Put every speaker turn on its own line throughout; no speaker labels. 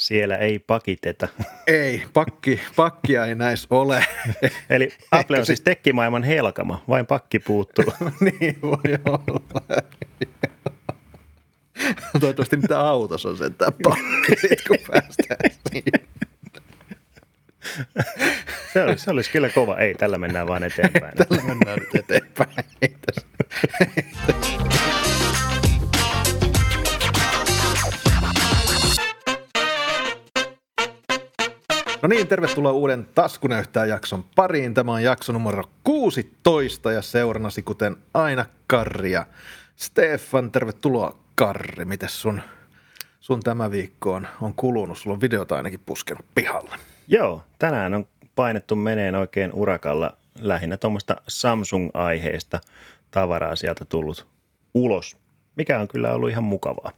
Siellä ei pakiteta.
Ei, pakki, pakkia ei näissä ole.
Eli Apple on siis tekkimaailman helkama, vain pakki puuttuu.
niin voi olla. Toivottavasti mitä autossa on sentään pakki, sit kun päästään siihen.
se, olisi, se olisi kyllä kova. Ei, tällä mennään vaan eteenpäin.
tällä mennään nyt eteenpäin. Ei tässä. No niin, tervetuloa uuden Taskunäyttää jakson pariin. Tämä on jakso numero 16 ja seurannasi kuten aina Karri ja Stefan. Tervetuloa Karri. Miten sun, sun tämä viikko on, on kulunut? Sulla on videota ainakin puskenut pihalle.
Joo, tänään on painettu meneen oikein urakalla lähinnä tuommoista Samsung-aiheista tavaraa sieltä tullut ulos, mikä on kyllä ollut ihan mukavaa.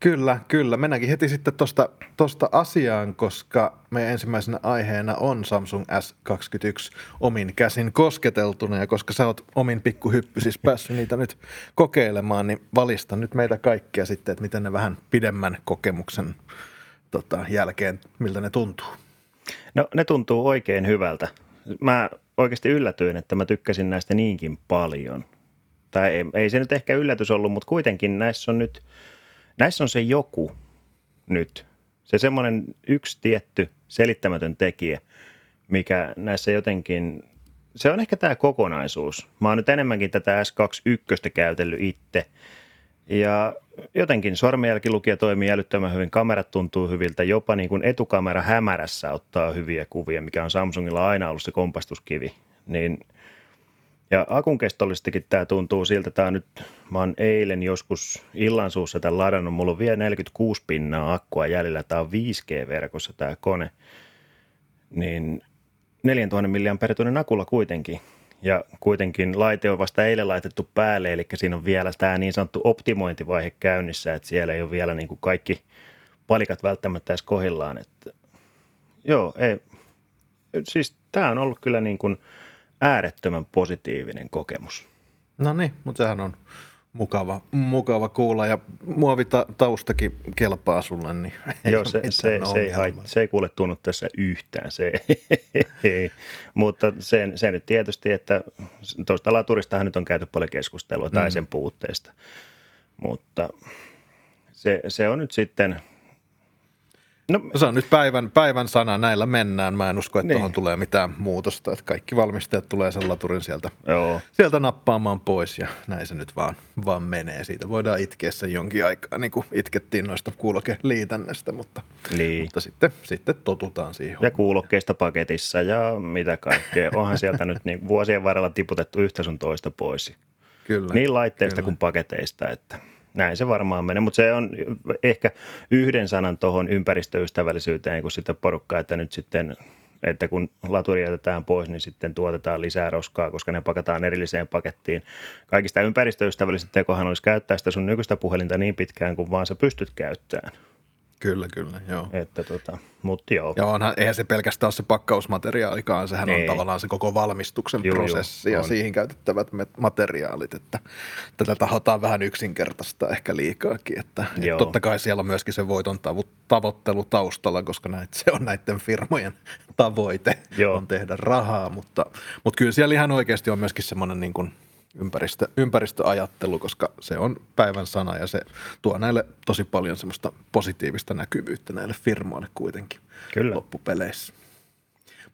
Kyllä, kyllä. Mennäänkin heti sitten tuosta tosta asiaan, koska meidän ensimmäisenä aiheena on Samsung S21 omin käsin kosketeltuna. Ja koska sä oot omin pikkuhyppysis päässyt niitä nyt kokeilemaan, niin valista nyt meitä kaikkia sitten, että miten ne vähän pidemmän kokemuksen tota, jälkeen, miltä ne tuntuu.
No ne tuntuu oikein hyvältä. Mä oikeasti yllätyin, että mä tykkäsin näistä niinkin paljon. Tai ei, ei se nyt ehkä yllätys ollut, mutta kuitenkin näissä on nyt – Näissä on se joku nyt. Se semmoinen yksi tietty selittämätön tekijä, mikä näissä jotenkin, se on ehkä tämä kokonaisuus. Mä oon nyt enemmänkin tätä S21 käytellyt itse. Ja jotenkin sormenjälkilukija toimii älyttömän hyvin, kamerat tuntuu hyviltä, jopa niin kuin etukamera hämärässä ottaa hyviä kuvia, mikä on Samsungilla aina ollut se kompastuskivi. Niin – ja akun kestollistakin tämä tuntuu siltä, tämä nyt, mä oon eilen joskus illan suussa tämän ladannut, mulla on vielä 46 pinnaa akkua jäljellä, tämä on 5G-verkossa tämä kone, niin 4000 mAh akulla kuitenkin. Ja kuitenkin laite on vasta eilen laitettu päälle, eli siinä on vielä tämä niin sanottu optimointivaihe käynnissä, että siellä ei ole vielä niin kuin kaikki palikat välttämättä edes kohillaan. Että, joo, ei, siis tämä on ollut kyllä niin kuin – äärettömän positiivinen kokemus.
No niin, mutta sehän on mukava, mukava kuulla ja muovitaustakin kelpaa sulle. Niin
Joo, se, se, se, ei hait, se ei kuule tunnu tässä yhtään, se ei. mutta sen, se nyt tietysti, että tuosta laturistahan nyt on käyty paljon keskustelua tai mm. sen puutteesta, mutta se, se on nyt sitten –
No, se on nyt päivän, päivän sana, näillä mennään. Mä en usko, että niin. tuohon tulee mitään muutosta. Että kaikki valmistajat tulee sen laturin sieltä,
Joo.
sieltä nappaamaan pois ja näin se nyt vaan, vaan menee. Siitä voidaan itkeä sen jonkin aikaa, niin kuin itkettiin noista kuulokeliitännöstä, mutta, niin. mutta sitten, sitten totutaan siihen.
Ja kuulokkeista paketissa ja mitä kaikkea. Onhan sieltä nyt niin vuosien varrella tiputettu yhtä sun toista pois. Kyllä. Niin laitteista kyllä. kuin paketeista, että – näin se varmaan menee, mutta se on ehkä yhden sanan tuohon ympäristöystävällisyyteen, kun sitten porukka, että nyt sitten että kun laturi jätetään pois, niin sitten tuotetaan lisää roskaa, koska ne pakataan erilliseen pakettiin. Kaikista ympäristöystävälliset tekohan olisi käyttää sitä sun nykyistä puhelinta niin pitkään kuin vaan sä pystyt käyttämään.
Kyllä, kyllä, joo.
Että tota, mutta joo.
Ja onhan, eihän se pelkästään ole se pakkausmateriaalikaan, sehän niin. on tavallaan se koko valmistuksen joo, prosessi ja siihen käytettävät materiaalit, että tätä tahotaan vähän yksinkertaista ehkä liikaakin, että, että totta kai siellä on myöskin se voiton tavoittelu taustalla, koska näet, se on näiden firmojen tavoite joo. on tehdä rahaa, mutta, mutta kyllä siellä ihan oikeasti on myöskin semmoinen niin kuin – ympäristö, ympäristöajattelu, koska se on päivän sana ja se tuo näille tosi paljon semmoista positiivista näkyvyyttä näille firmoille kuitenkin Kyllä. loppupeleissä.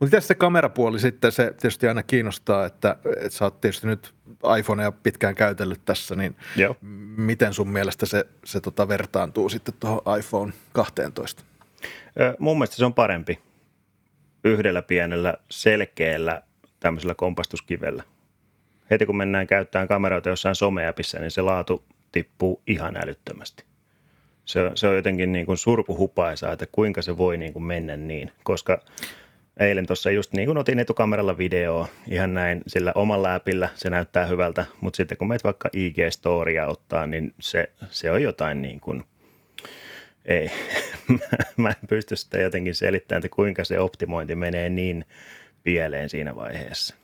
Mutta tässä se kamerapuoli sitten, se tietysti aina kiinnostaa, että, että sä oot tietysti nyt iPhonea pitkään käytellyt tässä, niin Joo. miten sun mielestä se, se tota vertaantuu sitten tuohon iPhone 12?
Mun mielestä se on parempi yhdellä pienellä selkeällä tämmöisellä kompastuskivellä heti kun mennään käyttämään kameroita jossain someäpissä, niin se laatu tippuu ihan älyttömästi. Se, se on jotenkin niin kuin surkuhupaisaa, että kuinka se voi niin kuin mennä niin, koska eilen tuossa just niin kuin otin etukameralla videoa ihan näin sillä omalla läpillä, se näyttää hyvältä, mutta sitten kun meet vaikka IG-storia ottaa, niin se, se on jotain niin kuin, ei, mä en pysty sitä jotenkin selittämään, että kuinka se optimointi menee niin pieleen siinä vaiheessa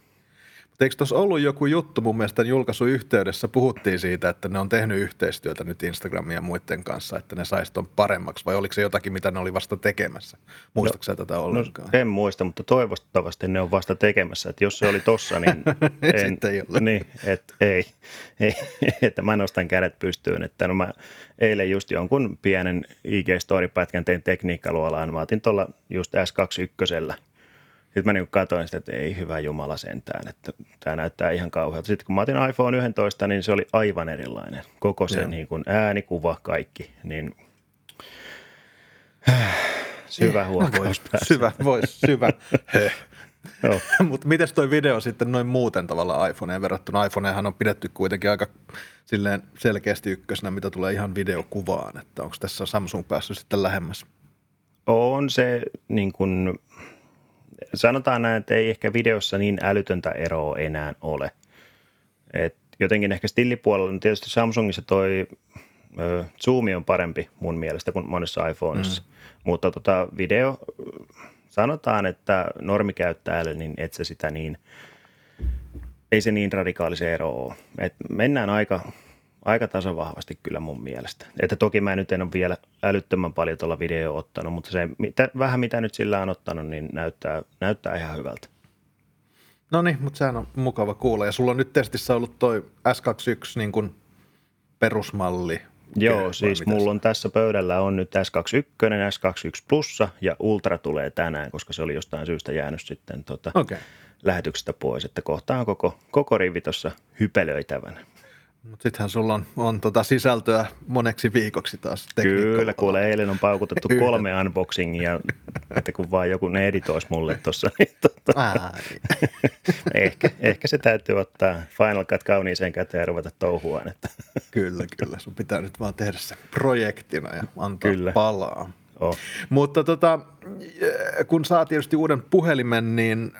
Eikö tuossa ollut joku juttu mun mielestä julkaisu yhteydessä, puhuttiin siitä, että ne on tehnyt yhteistyötä nyt Instagramin ja muiden kanssa, että ne saisi ton paremmaksi, vai oliko se jotakin, mitä ne oli vasta tekemässä? Muistatko no, tätä no, ollenkaan?
No, en muista, mutta toivottavasti ne on vasta tekemässä, että jos se oli tossa, niin
en, Sitten ei ole.
Niin, et, ei, ei, että mä nostan kädet pystyyn, että no mä eilen just jonkun pienen IG-story-pätkän tein tekniikkaluolaan, mä otin tuolla just S21 sitten mä niin katsoin sitä, että ei hyvä Jumala sentään, että tämä näyttää ihan kauhealta. Sitten kun mä otin iPhone 11, niin se oli aivan erilainen. Koko se niin kuin äänikuva, kaikki, niin syvä huokaus
okay. Syvä, vois, syvä. no. Mutta miten toi video sitten noin muuten tavalla iPhoneen verrattuna? iPhonehan on pidetty kuitenkin aika silleen selkeästi ykkösenä, mitä tulee ihan videokuvaan. Että onko tässä Samsung päässyt sitten lähemmäs?
On se niin kuin sanotaan näin, että ei ehkä videossa niin älytöntä eroa enää ole. Et jotenkin ehkä stillipuolella, niin tietysti Samsungissa toi ö, Zoom on parempi mun mielestä kuin monessa iPhoneissa. Mm. Mutta tota, video, sanotaan, että normikäyttäjälle, niin et se sitä niin, ei se niin radikaali se ero ole. Et mennään aika aika tasavahvasti kyllä mun mielestä. Että toki mä nyt en ole vielä älyttömän paljon tuolla video ottanut, mutta se mitä, vähän mitä nyt sillä on ottanut, niin näyttää, näyttää ihan hyvältä.
No niin, mutta sehän on mukava kuulla. Ja sulla on nyt testissä ollut toi S21 niin kuin perusmalli.
Joo, siis mulla on tässä pöydällä on nyt S21, S21 Plussa ja Ultra tulee tänään, koska se oli jostain syystä jäänyt sitten tota okay. lähetyksestä pois, että kohta on koko, koko rivi tuossa hypelöitävänä.
Mutta sittenhän sulla on, on tota sisältöä moneksi viikoksi taas.
Kyllä, kuule eilen on paukutettu kolme unboxingia, että kun vaan joku ne editoisi mulle tuossa. Niin tota, ehkä, ehkä se täytyy ottaa Final Cut kauniiseen käteen ja ruveta touhuaan. Että.
kyllä, kyllä. Sun pitää nyt vaan tehdä se projektina ja antaa kyllä. palaa. Oh. Mutta tota, kun saa tietysti uuden puhelimen, niin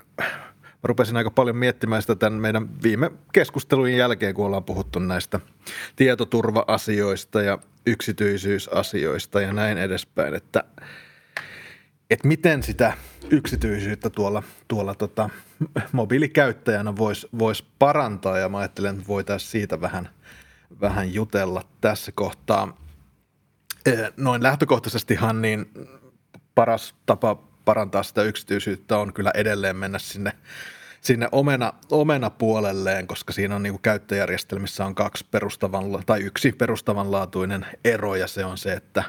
mä rupesin aika paljon miettimään sitä tämän meidän viime keskustelun jälkeen, kun ollaan puhuttu näistä tietoturva-asioista ja yksityisyysasioista ja näin edespäin, että, että miten sitä yksityisyyttä tuolla, tuolla tota, mobiilikäyttäjänä voisi vois parantaa ja mä ajattelen, että voitaisiin siitä vähän, vähän jutella tässä kohtaa. Noin lähtökohtaisestihan niin paras tapa parantaa sitä yksityisyyttä on kyllä edelleen mennä sinne, sinne omena, omena puolelleen, koska siinä on niin kuin käyttöjärjestelmissä on kaksi perustavan, tai yksi perustavanlaatuinen ero ja se on se, että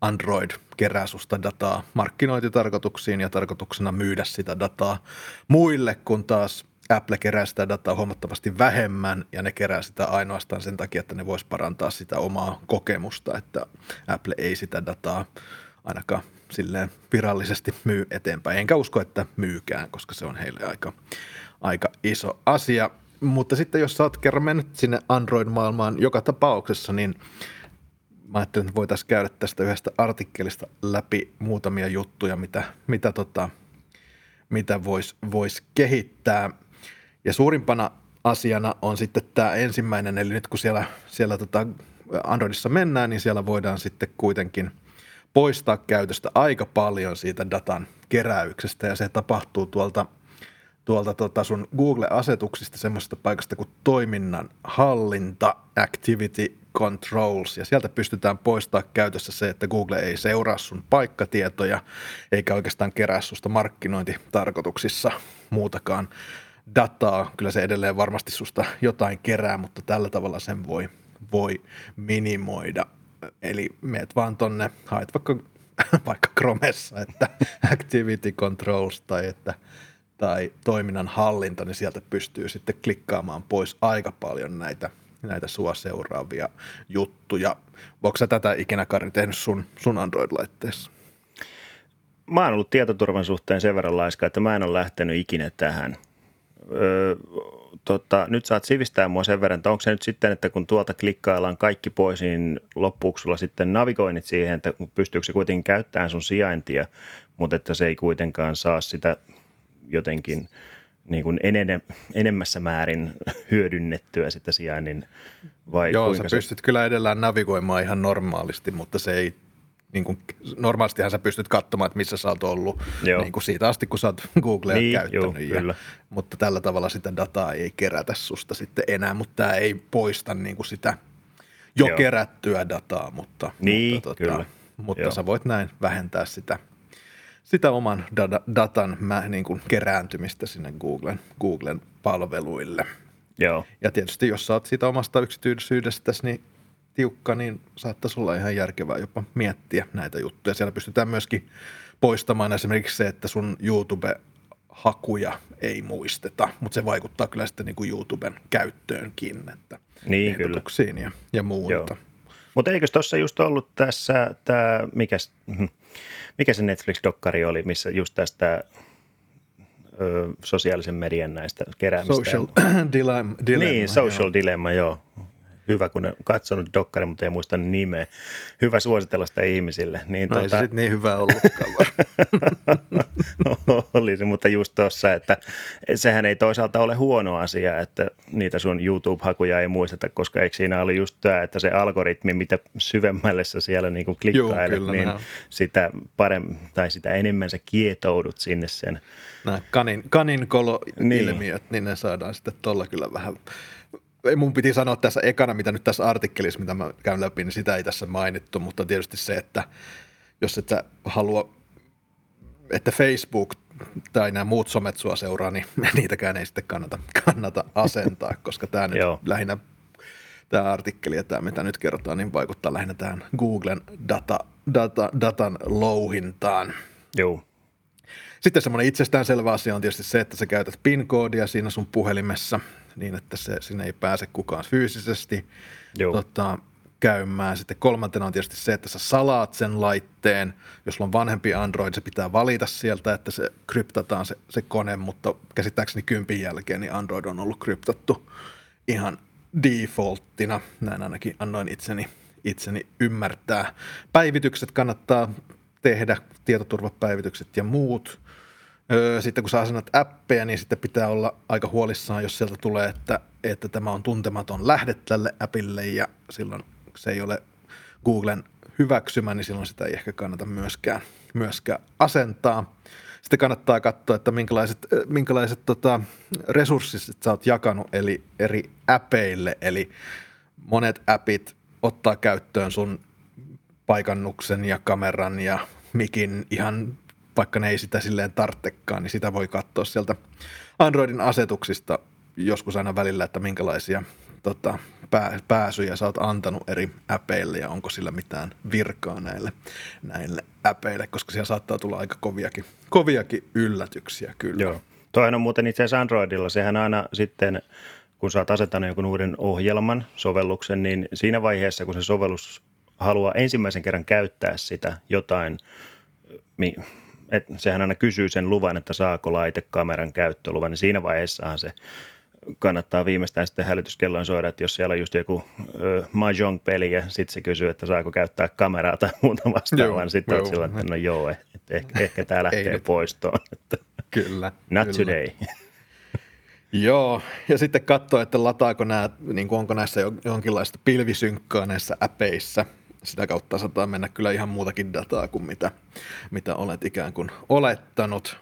Android kerää susta dataa markkinointitarkoituksiin ja tarkoituksena myydä sitä dataa muille, kun taas Apple kerää sitä dataa huomattavasti vähemmän ja ne kerää sitä ainoastaan sen takia, että ne vois parantaa sitä omaa kokemusta, että Apple ei sitä dataa ainakaan silleen virallisesti myy eteenpäin. Enkä usko, että myykään, koska se on heille aika, aika iso asia. Mutta sitten jos sä oot kerran mennyt sinne Android-maailmaan joka tapauksessa, niin mä ajattelin, että voitaisiin käydä tästä yhdestä artikkelista läpi muutamia juttuja, mitä, mitä, tota, mitä voisi vois kehittää. Ja suurimpana asiana on sitten tämä ensimmäinen, eli nyt kun siellä, siellä tota Androidissa mennään, niin siellä voidaan sitten kuitenkin – poistaa käytöstä aika paljon siitä datan keräyksestä. Ja se tapahtuu tuolta, tuolta tota sun Google-asetuksista semmoisesta paikasta kuin toiminnan hallinta, activity controls. Ja sieltä pystytään poistaa käytössä se, että Google ei seuraa sun paikkatietoja eikä oikeastaan kerää susta markkinointitarkoituksissa muutakaan dataa. Kyllä se edelleen varmasti susta jotain kerää, mutta tällä tavalla sen voi, voi minimoida Eli meet vaan tonne, haet vaikka, vaikka Chromessa, että Activity Controls tai, että, tai toiminnan hallinta, niin sieltä pystyy sitten klikkaamaan pois aika paljon näitä, näitä sua seuraavia juttuja. Voiko sä tätä ikinä, Kari, tehnyt sun, sun Android-laitteessa?
Mä oon ollut tietoturvan suhteen sen verran laiska, että mä en ole lähtenyt ikinä tähän. Öö, tota, nyt saat sivistää mua sen verran, että onko se nyt sitten, että kun tuolta klikkaillaan kaikki pois, niin loppuuko sulla sitten navigoinnit siihen, että pystyykö se kuitenkin käyttämään sun sijaintia, mutta että se ei kuitenkaan saa sitä jotenkin niin kuin enene, enemmässä määrin hyödynnettyä sitä sijainnin vai
Joo, sä pystyt se... kyllä edellään navigoimaan ihan normaalisti, mutta se ei niin kuin, normaalistihan sä pystyt katsomaan, että missä sä oot ollut niin kuin siitä asti, kun sä oot Googlea niin, käyttänyt. Joo, ja, mutta tällä tavalla sitä dataa ei kerätä susta sitten enää, mutta tämä ei poista niin kuin sitä jo joo. kerättyä dataa, mutta,
niin,
mutta,
tota, kyllä.
mutta sä voit näin vähentää sitä, sitä oman data, datan mä, niin kuin kerääntymistä sinne Googlen, Googlen palveluille.
Joo.
Ja tietysti jos sä oot siitä omasta yksityisyydestäsi, niin tiukka, niin saattaisi olla ihan järkevää jopa miettiä näitä juttuja. Siellä pystytään myöskin poistamaan esimerkiksi se, että sun YouTube-hakuja ei muisteta, mutta se vaikuttaa kyllä sitten niin kuin YouTuben käyttöönkin, että
niin, kyllä.
ja, ja muuta.
Mutta eikö tuossa just ollut tässä tämä, mikä, mikä se Netflix-dokkari oli, missä just tästä ö, sosiaalisen median näistä keräämistä.
Social dilemma.
Niin, social joo. dilemma, joo hyvä, kun on katsonut dokkari, mutta ei muista nimeä. Hyvä suositella sitä ihmisille.
Niin, no tuota... ei se sitten niin hyvä ollutkaan.
Olisi, mutta just tuossa, että sehän ei toisaalta ole huono asia, että niitä sun YouTube-hakuja ei muisteta, koska eikö siinä oli just tämä, että se algoritmi, mitä syvemmälle sä siellä niin klikkailet, Joo, niin näin. sitä paremmin tai sitä enemmän sä kietoudut sinne sen.
Nämä kanin, kaninkolo-ilmiöt, niin. niin ne saadaan sitten tuolla kyllä vähän mun piti sanoa tässä ekana, mitä nyt tässä artikkelissa, mitä mä käyn läpi, niin sitä ei tässä mainittu, mutta tietysti se, että jos et sä halua, että Facebook tai nämä muut somet sua seuraa, niin niitäkään ei sitten kannata, kannata asentaa, koska tämä nyt lähinnä tämä artikkeli ja tämä, mitä nyt kerrotaan, niin vaikuttaa lähinnä tähän Googlen data, data, datan louhintaan.
Joo.
Sitten semmoinen itsestäänselvä asia on tietysti se, että sä käytät PIN-koodia siinä sun puhelimessa niin, että se, sinne ei pääse kukaan fyysisesti tota, käymään. Sitten kolmantena on tietysti se, että sä salaat sen laitteen. Jos sulla on vanhempi Android, se pitää valita sieltä, että se kryptataan se, se kone, mutta käsittääkseni kympin jälkeen niin Android on ollut kryptattu ihan defaulttina. Näin ainakin annoin itseni, itseni ymmärtää. Päivitykset kannattaa tehdä, tietoturvapäivitykset ja muut. Sitten kun sä asennat appeja, niin sitten pitää olla aika huolissaan, jos sieltä tulee, että, että tämä on tuntematon lähde tälle appille ja silloin se ei ole Googlen hyväksymä, niin silloin sitä ei ehkä kannata myöskään, myöskään asentaa. Sitten kannattaa katsoa, että minkälaiset, minkälaiset tota, resurssit sä oot jakanut eli eri appeille, eli monet appit ottaa käyttöön sun paikannuksen ja kameran ja mikin ihan vaikka ne ei sitä silleen tarttekaan, niin sitä voi katsoa sieltä Androidin asetuksista joskus aina välillä, että minkälaisia tota, pää, pääsyjä sä oot antanut eri äpeille ja onko sillä mitään virkaa näille, näille äpeille, koska siellä saattaa tulla aika koviakin, koviakin yllätyksiä kyllä.
Joo. Toinen on muuten itse asiassa Androidilla, sehän aina sitten, kun sä oot asettanut jonkun uuden ohjelman, sovelluksen, niin siinä vaiheessa, kun se sovellus haluaa ensimmäisen kerran käyttää sitä jotain, et sehän aina kysyy sen luvan, että saako laite kameran käyttöluvan, niin siinä vaiheessahan se kannattaa viimeistään sitten hälytyskelloin soida, että jos siellä on just joku ö, Mahjong-peli ja sitten se kysyy, että saako käyttää kameraa tai muuta vastaavaa, niin sitten olet sillä, että no joo, että ehkä, ehkä tämä lähtee poistoon. Että
kyllä.
Not
kyllä.
today.
Joo, ja sitten katsoa, että lataako nämä, niin kuin onko näissä jonkinlaista pilvisynkkaa näissä äpeissä – sitä kautta saattaa mennä kyllä ihan muutakin dataa kuin mitä, mitä olet ikään kuin olettanut.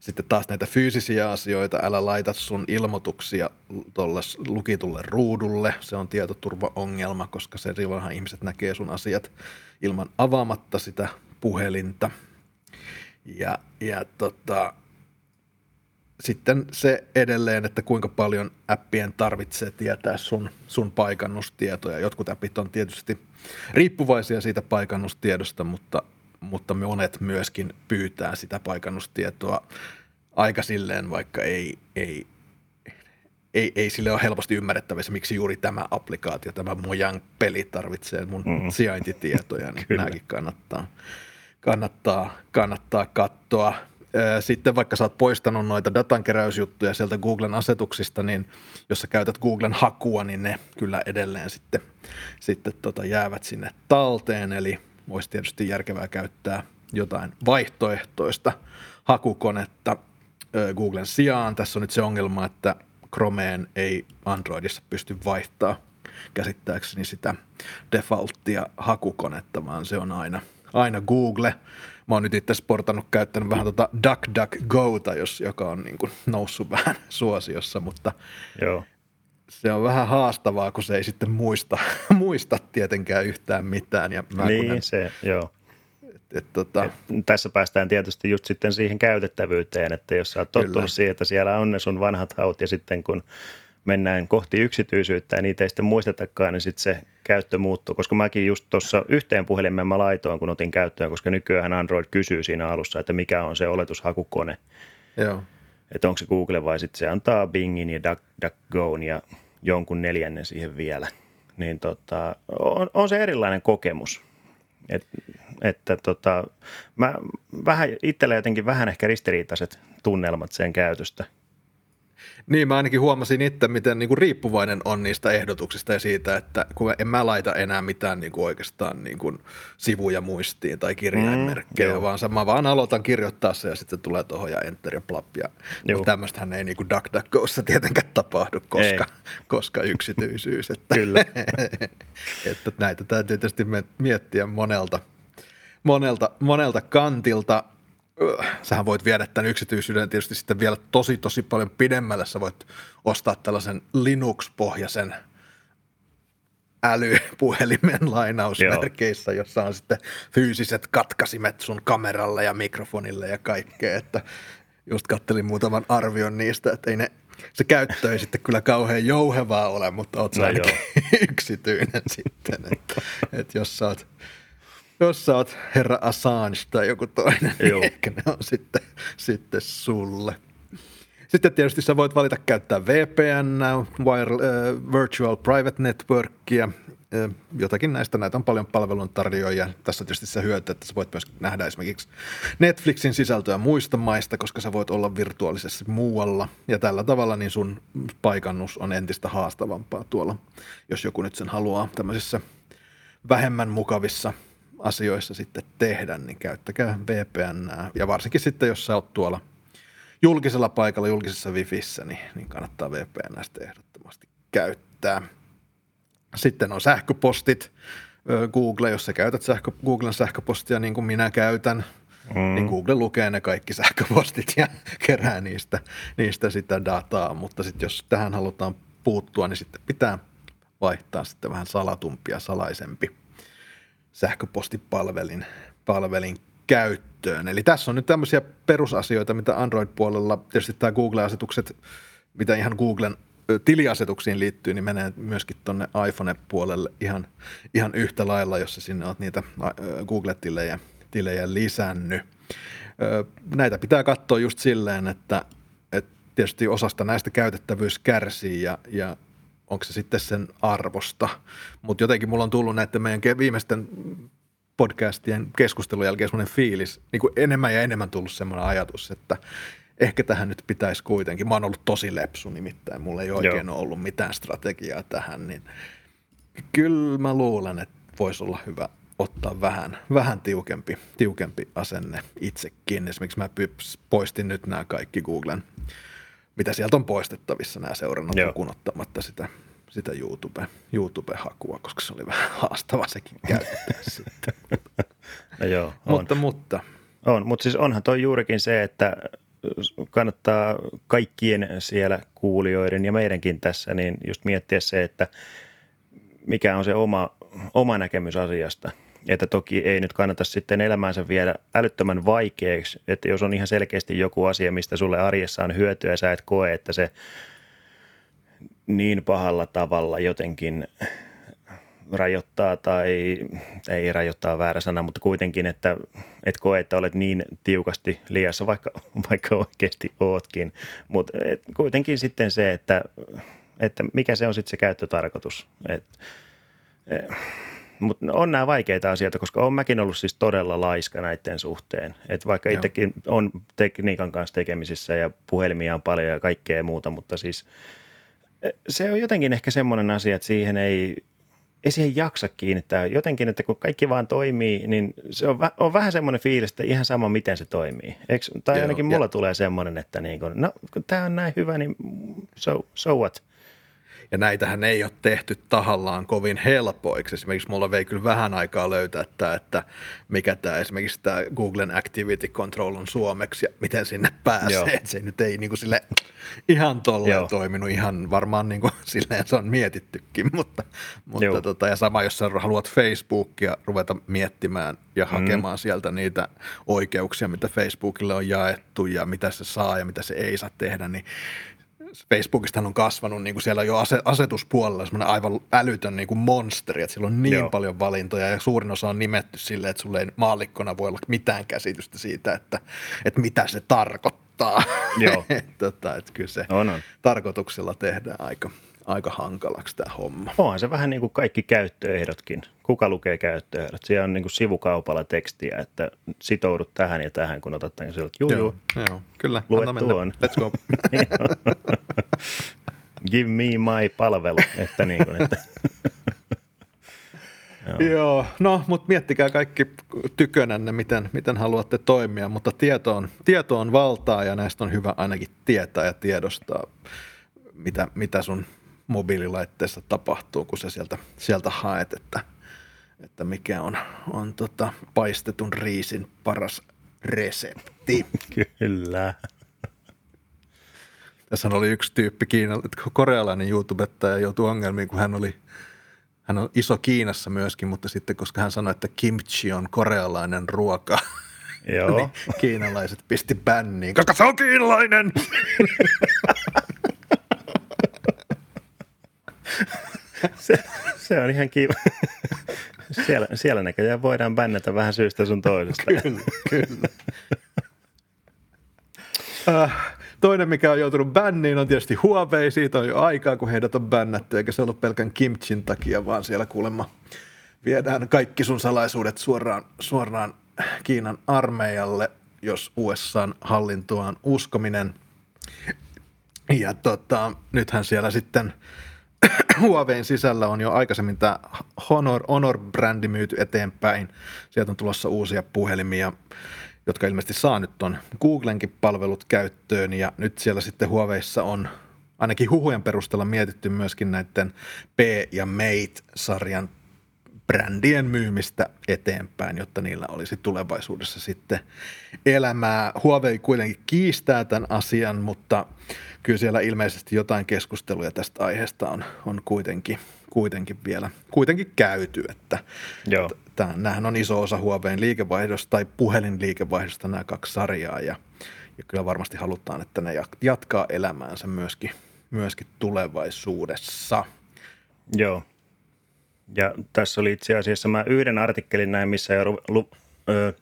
Sitten taas näitä fyysisiä asioita, älä laita sun ilmoituksia tuolle lukitulle ruudulle. Se on tietoturvaongelma, koska se rivahan ihmiset näkee sun asiat ilman avaamatta sitä puhelinta. Ja, ja tota, sitten se edelleen, että kuinka paljon appien tarvitsee tietää sun, sun paikannustietoja. Jotkut appit on tietysti riippuvaisia siitä paikannustiedosta, mutta, mutta monet myöskin pyytää sitä paikannustietoa aika silleen, vaikka ei, ei, ei, ei sille ole helposti ymmärrettävissä, miksi juuri tämä applikaatio, tämä Mojang-peli tarvitsee mun mm. sijaintitietoja, niin nämäkin kannattaa, kannattaa, kannattaa katsoa sitten vaikka sä oot poistanut noita datankeräysjuttuja sieltä Googlen asetuksista, niin jos sä käytät Googlen hakua, niin ne kyllä edelleen sitten, sitten tota jäävät sinne talteen, eli olisi tietysti järkevää käyttää jotain vaihtoehtoista hakukonetta Googlen sijaan. Tässä on nyt se ongelma, että Chromeen ei Androidissa pysty vaihtaa käsittääkseni sitä defaulttia hakukonetta, vaan se on aina, aina Google. Mä oon nyt itse sportannut käyttänyt vähän tota DuckDuckGota, jos, joka on niin kuin noussut vähän suosiossa, mutta
Joo.
se on vähän haastavaa, kun se ei sitten muista, muista tietenkään yhtään mitään. Ja
mä niin, en, se, joo.
Et, et, tota... et,
tässä päästään tietysti just sitten siihen käytettävyyteen, että jos sä oot tottunut Kyllä. siihen, että siellä on ne sun vanhat haut ja sitten kun mennään kohti yksityisyyttä ja niitä ei sitten muistetakaan, niin sitten se käyttö muuttuu. Koska mäkin just tuossa yhteen puhelimeen mä laitoin, kun otin käyttöön, koska nykyään Android kysyy siinä alussa, että mikä on se oletushakukone.
Joo.
Että onko se Google vai sitten se antaa Bingin ja DuckDuckGoon ja jonkun neljännen siihen vielä. Niin tota, on, on se erilainen kokemus. Et, että tota, mä vähän, itsellä jotenkin vähän ehkä ristiriitaiset tunnelmat sen käytöstä –
niin, mä ainakin huomasin itse, miten niin kuin riippuvainen on niistä ehdotuksista ja siitä, että kun en mä laita enää mitään niin kuin oikeastaan niin kuin sivuja muistiin tai kirjainmerkkejä, mm, vaan mä vaan aloitan kirjoittaa se ja sitten tulee tuohon ja enter ja plap. Ja, tämmöistähän ei niin kuin DuckDuckGossa tietenkään tapahdu, koska, koska yksityisyys. Että,
Kyllä.
että näitä täytyy tietysti miettiä monelta, monelta, monelta kantilta sähän voit viedä tämän yksityisyyden tietysti sitten vielä tosi tosi paljon pidemmälle. Sä voit ostaa tällaisen Linux-pohjaisen älypuhelimen lainausmerkeissä, Joo. jossa on sitten fyysiset katkasimet sun kameralle ja mikrofonille ja kaikkea, että just kattelin muutaman arvion niistä, että ei ne, se käyttö ei sitten kyllä kauhean jouhevaa ole, mutta oot no ainakin yksityinen sitten, että, että jos sä oot jos sä oot herra Assange tai joku toinen, niin ehkä ne on sitten, sitten sulle. Sitten tietysti sä voit valita käyttää VPN, wire, uh, Virtual Private Networkia, uh, jotakin näistä, näitä on paljon palveluntarjoajia. Tässä on tietysti se hyöty, että sä voit myös nähdä esimerkiksi Netflixin sisältöä muista maista, koska sä voit olla virtuaalisesti muualla. Ja tällä tavalla niin sun paikannus on entistä haastavampaa tuolla, jos joku nyt sen haluaa tämmöisissä vähemmän mukavissa asioissa sitten tehdä, niin käyttäkää VPN. Ja varsinkin sitten, jos sä oot tuolla julkisella paikalla, julkisessa wifissä, niin, niin kannattaa VPN sitten ehdottomasti käyttää. Sitten on sähköpostit. Google, jos sä käytät sähkö, Googlen sähköpostia niin kuin minä käytän, mm. niin Google lukee ne kaikki sähköpostit ja kerää niistä, niistä sitä dataa. Mutta sitten jos tähän halutaan puuttua, niin sitten pitää vaihtaa sitten vähän salatumpia, salaisempi sähköpostipalvelin palvelin käyttöön. Eli tässä on nyt tämmöisiä perusasioita, mitä Android-puolella, tietysti tämä Google-asetukset, mitä ihan Googlen tiliasetuksiin liittyy, niin menee myöskin tuonne iPhone-puolelle ihan, ihan yhtä lailla, jos sinne olet niitä Google-tilejä tilejä lisännyt. Näitä pitää katsoa just silleen, että, että tietysti osasta näistä käytettävyys kärsii ja, ja onko se sitten sen arvosta. Mutta jotenkin mulla on tullut näiden meidän viimeisten podcastien keskustelun jälkeen semmoinen fiilis, niin kuin enemmän ja enemmän tullut semmoinen ajatus, että ehkä tähän nyt pitäisi kuitenkin, mä oon ollut tosi lepsu nimittäin, mulla ei oikein Joo. ollut mitään strategiaa tähän, niin kyllä mä luulen, että voisi olla hyvä ottaa vähän, vähän tiukempi, tiukempi asenne itsekin. Esimerkiksi mä poistin nyt nämä kaikki Googlen mitä sieltä on poistettavissa nämä seurannat lukuun ottamatta sitä, sitä YouTube, YouTube-hakua, koska se oli vähän haastava sekin käyttää sitten.
No joo, on.
Mutta, mutta.
On, mutta siis onhan toi juurikin se, että kannattaa kaikkien siellä kuulijoiden ja meidänkin tässä, niin just miettiä se, että mikä on se oma, oma näkemys asiasta – että toki ei nyt kannata sitten elämäänsä viedä älyttömän vaikeaksi, että jos on ihan selkeästi joku asia, mistä sulle arjessa on hyötyä sä et koe, että se niin pahalla tavalla jotenkin rajoittaa tai ei rajoittaa väärä sana, mutta kuitenkin, että et koe, että olet niin tiukasti liiassa, vaikka, vaikka oikeasti ootkin. Mutta kuitenkin sitten se, että, että mikä se on sitten se käyttötarkoitus. Et, mutta on nämä vaikeita asioita, koska olen mäkin ollut siis todella laiska näiden suhteen. Että vaikka itsekin on tekniikan kanssa tekemisissä ja puhelimia on paljon ja kaikkea muuta, mutta siis e, se on jotenkin ehkä semmoinen asia, että siihen ei, ei siihen jaksa kiinnittää. Jotenkin, että kun kaikki vaan toimii, niin se on, on vähän semmoinen fiilis, että ihan sama miten se toimii. Eikö, tai Joo, ainakin mulla ja. tulee semmoinen, että niin kun, no kun tämä on näin hyvä, niin so, so what?
Ja näitähän ei ole tehty tahallaan kovin helpoiksi. Esimerkiksi mulla vei kyllä vähän aikaa löytää tämä, että mikä tämä esimerkiksi tämä Googlen Activity Control on suomeksi ja miten sinne pääsee. Joo. Se nyt ei niin kuin sille ihan tolleen toiminut, ihan varmaan niin kuin silleen se on mietittykin, mutta, mutta tota, ja sama jos sä haluat Facebookia ruveta miettimään ja mm. hakemaan sieltä niitä oikeuksia, mitä Facebookille on jaettu ja mitä se saa ja mitä se ei saa tehdä, niin Facebookista on kasvanut niin kuin siellä jo asetuspuolella semmoinen aivan älytön niin kuin monsteri, että siellä on niin Joo. paljon valintoja ja suurin osa on nimetty silleen, että sulle ei maallikkona voi olla mitään käsitystä siitä, että, että mitä se tarkoittaa. Joo. tota, että kyllä se on, on. tarkoituksella tehdään aika, aika hankalaksi tämä homma.
Onhan se vähän niin kuin kaikki käyttöehdotkin. Kuka lukee käyttöehdot? Siellä on niin kuin sivukaupalla tekstiä, että sitoudut tähän ja tähän, kun otat tämän sieltä. Juu, joo,
joo, kyllä.
Lue tuon.
Let's go.
Give me my palvelu. Että niin kuin, että
Joo. Joo, no mutta miettikää kaikki tykönänne, miten, miten haluatte toimia, mutta tieto on, tieto on valtaa ja näistä on hyvä ainakin tietää ja tiedostaa, mitä, mitä sun mobiililaitteessa tapahtuu, kun sä sieltä, sieltä haet, että, että mikä on, on tota paistetun riisin paras resepti.
Kyllä.
Tässä oli yksi tyyppi Kiina, korealainen YouTubettaja joutui ongelmiin, kun hän oli, hän on iso Kiinassa myöskin, mutta sitten koska hän sanoi, että kimchi on korealainen ruoka, Joo. niin kiinalaiset pisti bänniin, koska se on kiinalainen!
se, se on ihan kiva. Siellä, siellä näköjään voidaan bännätä vähän syystä sun toisesta.
Kyllä, kyllä. Uh, toinen, mikä on joutunut bänniin, on tietysti Huawei. Siitä on jo aikaa, kun heidät on bännätty, eikä se ollut pelkän kimchin takia, vaan siellä kuulemma viedään kaikki sun salaisuudet suoraan, suoraan Kiinan armeijalle, jos USAn hallintoaan uskominen. Ja tota, nythän siellä sitten Huaweiin sisällä on jo aikaisemmin tämä Honor, Honor-brändi myyty eteenpäin. Sieltä on tulossa uusia puhelimia, jotka ilmeisesti saa nyt tuon Googlenkin palvelut käyttöön. Ja nyt siellä sitten Huaweissa on ainakin huhujen perusteella mietitty myöskin näiden P- ja Mate-sarjan brändien myymistä eteenpäin, jotta niillä olisi tulevaisuudessa sitten elämää. Huawei kuitenkin kiistää tämän asian, mutta kyllä siellä ilmeisesti jotain keskusteluja tästä aiheesta on, on kuitenkin, kuitenkin vielä kuitenkin käyty, että, Joo. että nämähän on iso osa Huawein liikevaihdosta tai puhelinliikevaihdosta nämä kaksi sarjaa ja, ja kyllä varmasti halutaan, että ne jatkaa elämäänsä myöskin, myöskin tulevaisuudessa.
Joo. Ja tässä oli itse asiassa mä yhden artikkelin näin, missä jo, lu, ö,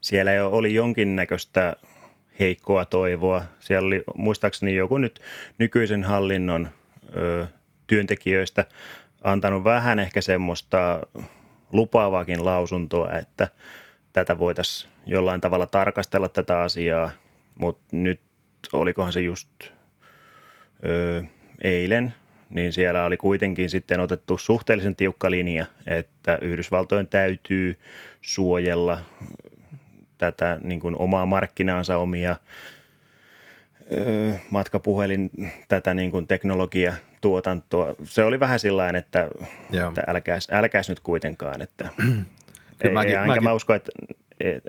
siellä jo oli jonkinnäköistä heikkoa toivoa. Siellä oli muistaakseni joku nyt nykyisen hallinnon ö, työntekijöistä antanut vähän ehkä semmoista lupaavaakin lausuntoa, että tätä voitaisiin jollain tavalla tarkastella tätä asiaa, mutta nyt olikohan se just ö, eilen, niin siellä oli kuitenkin sitten otettu suhteellisen tiukka linja, että Yhdysvaltojen täytyy suojella tätä niin kuin omaa markkinaansa, omia matkapuhelin, tätä niin kuin teknologiatuotantoa. Se oli vähän sillä että, että älkääs, älkääs nyt kuitenkaan. Että, ei, mäkin, enkä mäkin. Mä usko, että,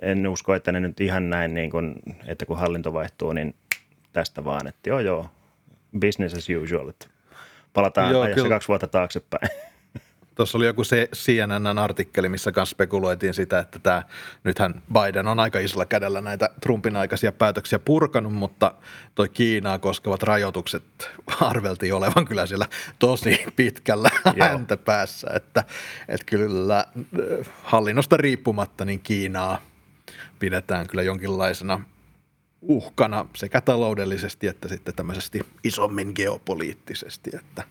en usko, että ne nyt ihan näin, niin kuin, että kun hallinto vaihtuu, niin tästä vaan, että joo joo, business as usual. Että palataan joo, ajassa kyllä. kaksi vuotta taaksepäin.
Tuossa oli joku se CNN-artikkeli, missä kanssa spekuloitiin sitä, että tämä, nythän Biden on aika isolla kädellä näitä Trumpin aikaisia päätöksiä purkanut, mutta toi Kiinaa koskevat rajoitukset arveltiin olevan kyllä siellä tosi pitkällä häntä päässä, että, että kyllä äh, hallinnosta riippumatta niin Kiinaa pidetään kyllä jonkinlaisena uhkana sekä taloudellisesti että sitten tämmöisesti isommin geopoliittisesti, että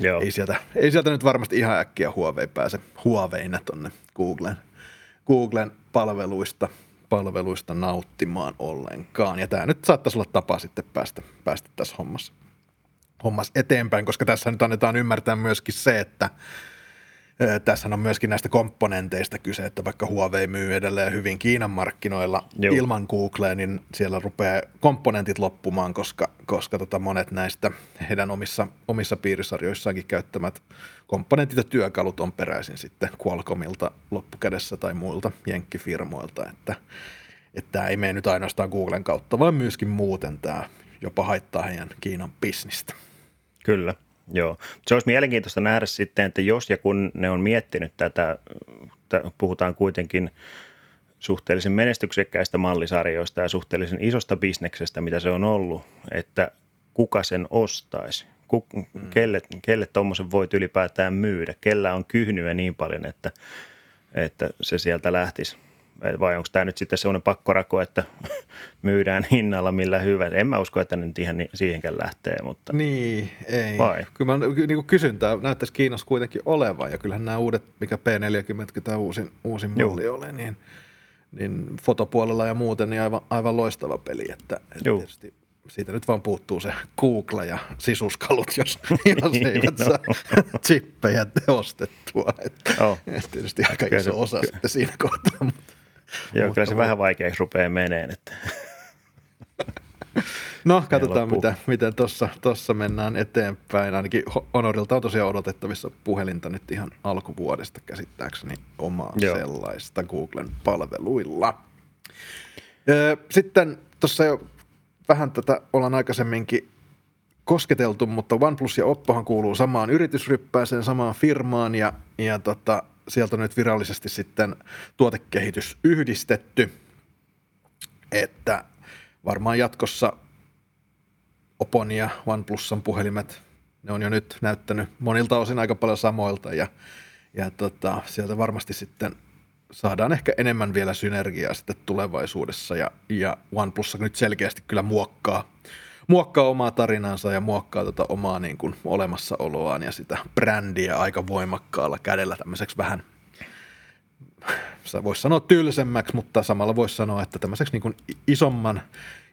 Joo. Ei, sieltä, ei sieltä nyt varmasti ihan äkkiä Huawei pääse Huaweina tonne Googlen, Googlen palveluista, palveluista nauttimaan ollenkaan. Ja tämä nyt saattaisi olla tapa sitten päästä, päästä tässä hommassa, hommassa eteenpäin, koska tässä nyt annetaan ymmärtää myöskin se, että Tässä on myöskin näistä komponenteista kyse, että vaikka Huawei myy edelleen hyvin Kiinan markkinoilla Joo. ilman Googlea, niin siellä rupeaa komponentit loppumaan, koska, koska tota monet näistä heidän omissa, omissa piirisarjoissaankin käyttämät komponentit ja työkalut on peräisin sitten Qualcommilta loppukädessä tai muilta jenkkifirmoilta, että, että tämä ei mene nyt ainoastaan Googlen kautta, vaan myöskin muuten tämä jopa haittaa heidän Kiinan bisnistä.
Kyllä. Joo, se olisi mielenkiintoista nähdä sitten, että jos ja kun ne on miettinyt tätä, puhutaan kuitenkin suhteellisen menestyksekkäistä mallisarjoista ja suhteellisen isosta bisneksestä, mitä se on ollut, että kuka sen ostaisi, mm. kelle, kelle tuommoisen voit ylipäätään myydä, kellä on kyhnyä niin paljon, että, että se sieltä lähtisi vai onko tämä nyt sitten sellainen pakkorako, että myydään hinnalla millä hyvä. En mä usko, että nyt ihan siihenkään lähtee. Mutta...
Niin, ei. Vai? Kyllä mä niin kuin kysyntää näyttäisi Kiinassa kuitenkin olevan ja kyllähän nämä uudet, mikä P40 tämä uusin, uusin malli oli, niin, niin fotopuolella ja muuten niin aivan, aivan loistava peli. Että, että tietysti siitä nyt vaan puuttuu se Google ja sisuskalut, jos, jos niin, eivät no. saa chippejä teostettua. Että, oh. tietysti aika iso osa sitten siinä kohtaa. Mutta.
Joo, kyllä se vähän vaikeaksi rupeaa meneen. Että.
No, katsotaan mitä, miten tuossa tossa mennään eteenpäin. Ainakin Honorilta on tosiaan odotettavissa puhelinta nyt ihan alkuvuodesta käsittääkseni omaa Joo. sellaista Googlen palveluilla. Sitten tuossa jo vähän tätä ollaan aikaisemminkin kosketeltu, mutta OnePlus ja Oppohan kuuluu samaan yritysryppääseen, samaan firmaan ja, ja tota, sieltä on nyt virallisesti sitten tuotekehitys yhdistetty, että varmaan jatkossa Opon ja OnePlusan puhelimet, ne on jo nyt näyttänyt monilta osin aika paljon samoilta ja, ja tota, sieltä varmasti sitten saadaan ehkä enemmän vielä synergiaa sitten tulevaisuudessa ja, ja OnePlus nyt selkeästi kyllä muokkaa muokkaa omaa tarinansa ja muokkaa tota omaa niin kuin olemassaoloaan ja sitä brändiä aika voimakkaalla kädellä tämmöiseksi vähän voisi sanoa tylsemmäksi, mutta samalla voisi sanoa, että tämmöiseksi niin kuin isomman,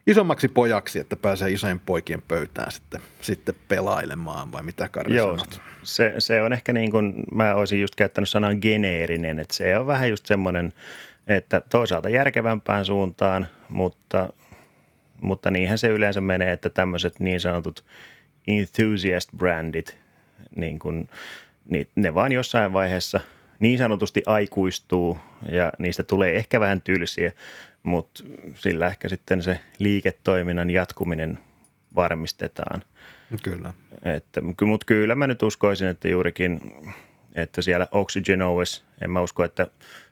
isommaksi pojaksi, että pääsee isojen poikien pöytään sitten, sitten pelailemaan, vai mitä Karri Joo, sanot?
Se, se on ehkä niin kuin, mä olisin just käyttänyt sanan geneerinen, että se on vähän just semmoinen, että toisaalta järkevämpään suuntaan, mutta mutta niinhän se yleensä menee, että tämmöiset niin sanotut enthusiast-brändit, niin kun, niin ne vaan jossain vaiheessa niin sanotusti aikuistuu ja niistä tulee ehkä vähän tylsiä, mutta sillä ehkä sitten se liiketoiminnan jatkuminen varmistetaan.
Kyllä.
Että, mutta kyllä mä nyt uskoisin, että juurikin, että siellä Oxygen OS, en mä usko, että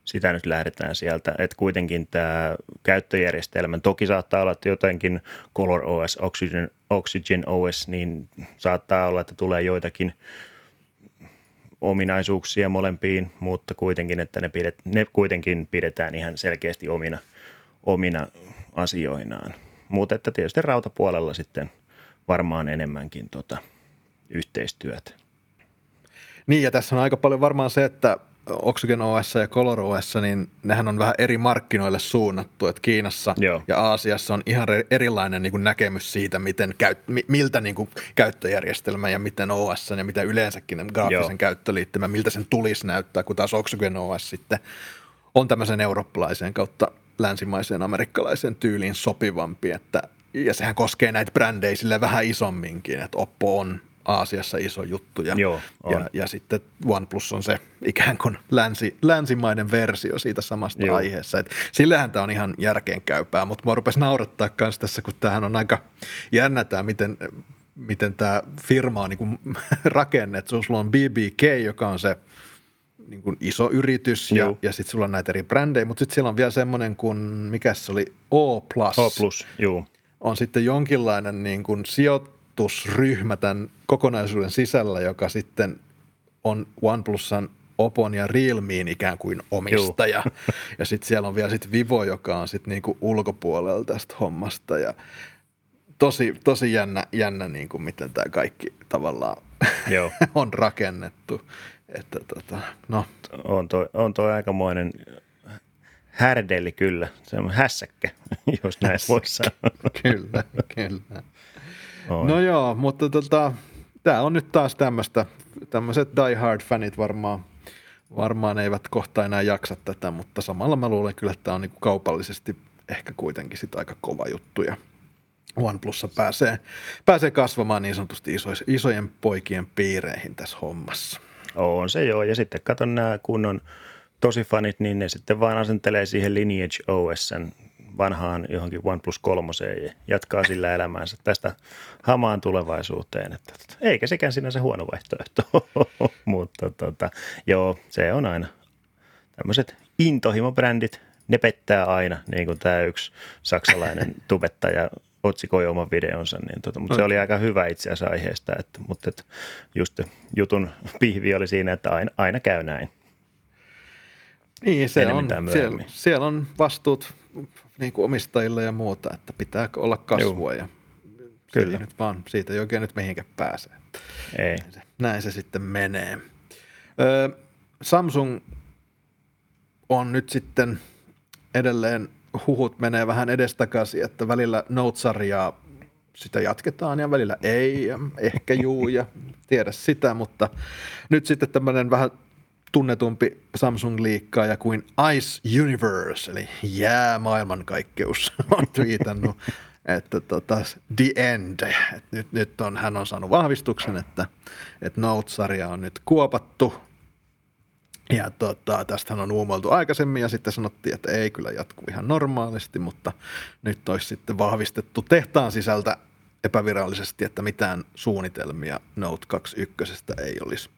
sitä nyt lähdetään sieltä. Että kuitenkin tämä käyttöjärjestelmä, toki saattaa olla, että jotenkin Color OS, Oxygen, Oxygen OS, niin saattaa olla, että tulee joitakin ominaisuuksia molempiin, mutta kuitenkin, että ne, pidet, ne kuitenkin pidetään ihan selkeästi omina, omina asioinaan. Mutta että tietysti rautapuolella sitten varmaan enemmänkin tota yhteistyötä.
Niin ja tässä on aika paljon varmaan se, että Oxygen OS ja Color OS, niin nehän on vähän eri markkinoille suunnattu, että Kiinassa Joo. ja Aasiassa on ihan erilainen niin kuin näkemys siitä, miten käyt, miltä niin kuin käyttöjärjestelmä ja miten OS ja mitä yleensäkin graafisen Joo. käyttöliittymä, miltä sen tulisi näyttää, kun taas Oxygen OS sitten on tämmöisen eurooppalaiseen kautta länsimaiseen amerikkalaiseen tyyliin sopivampi, että ja sehän koskee näitä brändejä sille vähän isomminkin, että Oppo on Aasiassa iso juttu ja, Joo, ja, ja sitten OnePlus on se ikään kuin länsi, länsimainen versio siitä samasta Joo. aiheessa. Et sillähän tämä on ihan järkeenkäypää, mutta mä rupesin naurattaa myös tässä, kun tämähän on aika jännä tämä, miten, miten tämä firma on niin rakennettu. Sulla on BBK, joka on se niin kuin iso yritys ja, ja sitten sulla on näitä eri brändejä, mutta sitten siellä on vielä semmoinen kuin, mikä se oli, O+. O+,
joo.
On sitten jonkinlainen niin kuin sijoit, sijoitusryhmä tämän kokonaisuuden sisällä, joka sitten on OnePlusan Opon ja Realmeen ikään kuin omistaja. ja sitten siellä on vielä sitten Vivo, joka on sitten niinku ulkopuolella tästä hommasta. Ja tosi, tosi jännä, jännä niinku miten tämä kaikki tavallaan Joo. on rakennettu. Että tota, no.
On toi, on toi aikamoinen härdeli kyllä, se on hässäkkä, jos näin voi sanoa.
kyllä, kyllä. Oi. No joo, mutta tota, tämä on nyt taas tämmöistä, tämmöiset die hard fanit varmaan varmaan eivät kohta enää jaksa tätä, mutta samalla mä luulen kyllä, että tämä on niin kuin kaupallisesti ehkä kuitenkin sit aika kova juttu ja OnePlussa pääsee, pääsee kasvamaan niin sanotusti isois, isojen poikien piireihin tässä hommassa.
On se joo, ja sitten katon nämä kunnon tosi fanit, niin ne sitten vaan asentelee siihen Lineage OSn vanhaan johonkin OnePlus 3 ja jatkaa sillä elämäänsä tästä hamaan tulevaisuuteen. Että, eikä sekään sinänsä huono vaihtoehto, mutta tota, joo, se on aina tämmöiset intohimobrändit, ne pettää aina, niin kuin tämä yksi saksalainen tubettaja otsikoi oman videonsa, niin tota, mutta se oli aika hyvä itse asiassa aiheesta, että, mutta että just jutun pihvi oli siinä, että aina, aina käy näin.
Niin, se on, siellä, siellä on vastuut niin kuin omistajille ja muuta, että pitää olla kasvua ja Kyllä. Nyt vaan, siitä ei oikein nyt mihinkään pääse.
Ei.
Näin se sitten menee. Öö, Samsung on nyt sitten edelleen, huhut menee vähän edestakaisin, että välillä Note-sarjaa sitä jatketaan ja välillä ei ja ehkä juu ja tiedä sitä, mutta nyt sitten tämmöinen vähän tunnetumpi Samsung-liikkaaja kuin Ice Universe, eli jää maailmankaikkeus, on twiitannut, että tota, the end. Et nyt, nyt on, hän on saanut vahvistuksen, että, että Note-sarja on nyt kuopattu. Ja tota, tästähän on uumoiltu aikaisemmin ja sitten sanottiin, että ei kyllä jatku ihan normaalisti, mutta nyt olisi sitten vahvistettu tehtaan sisältä epävirallisesti, että mitään suunnitelmia Note 21 ei olisi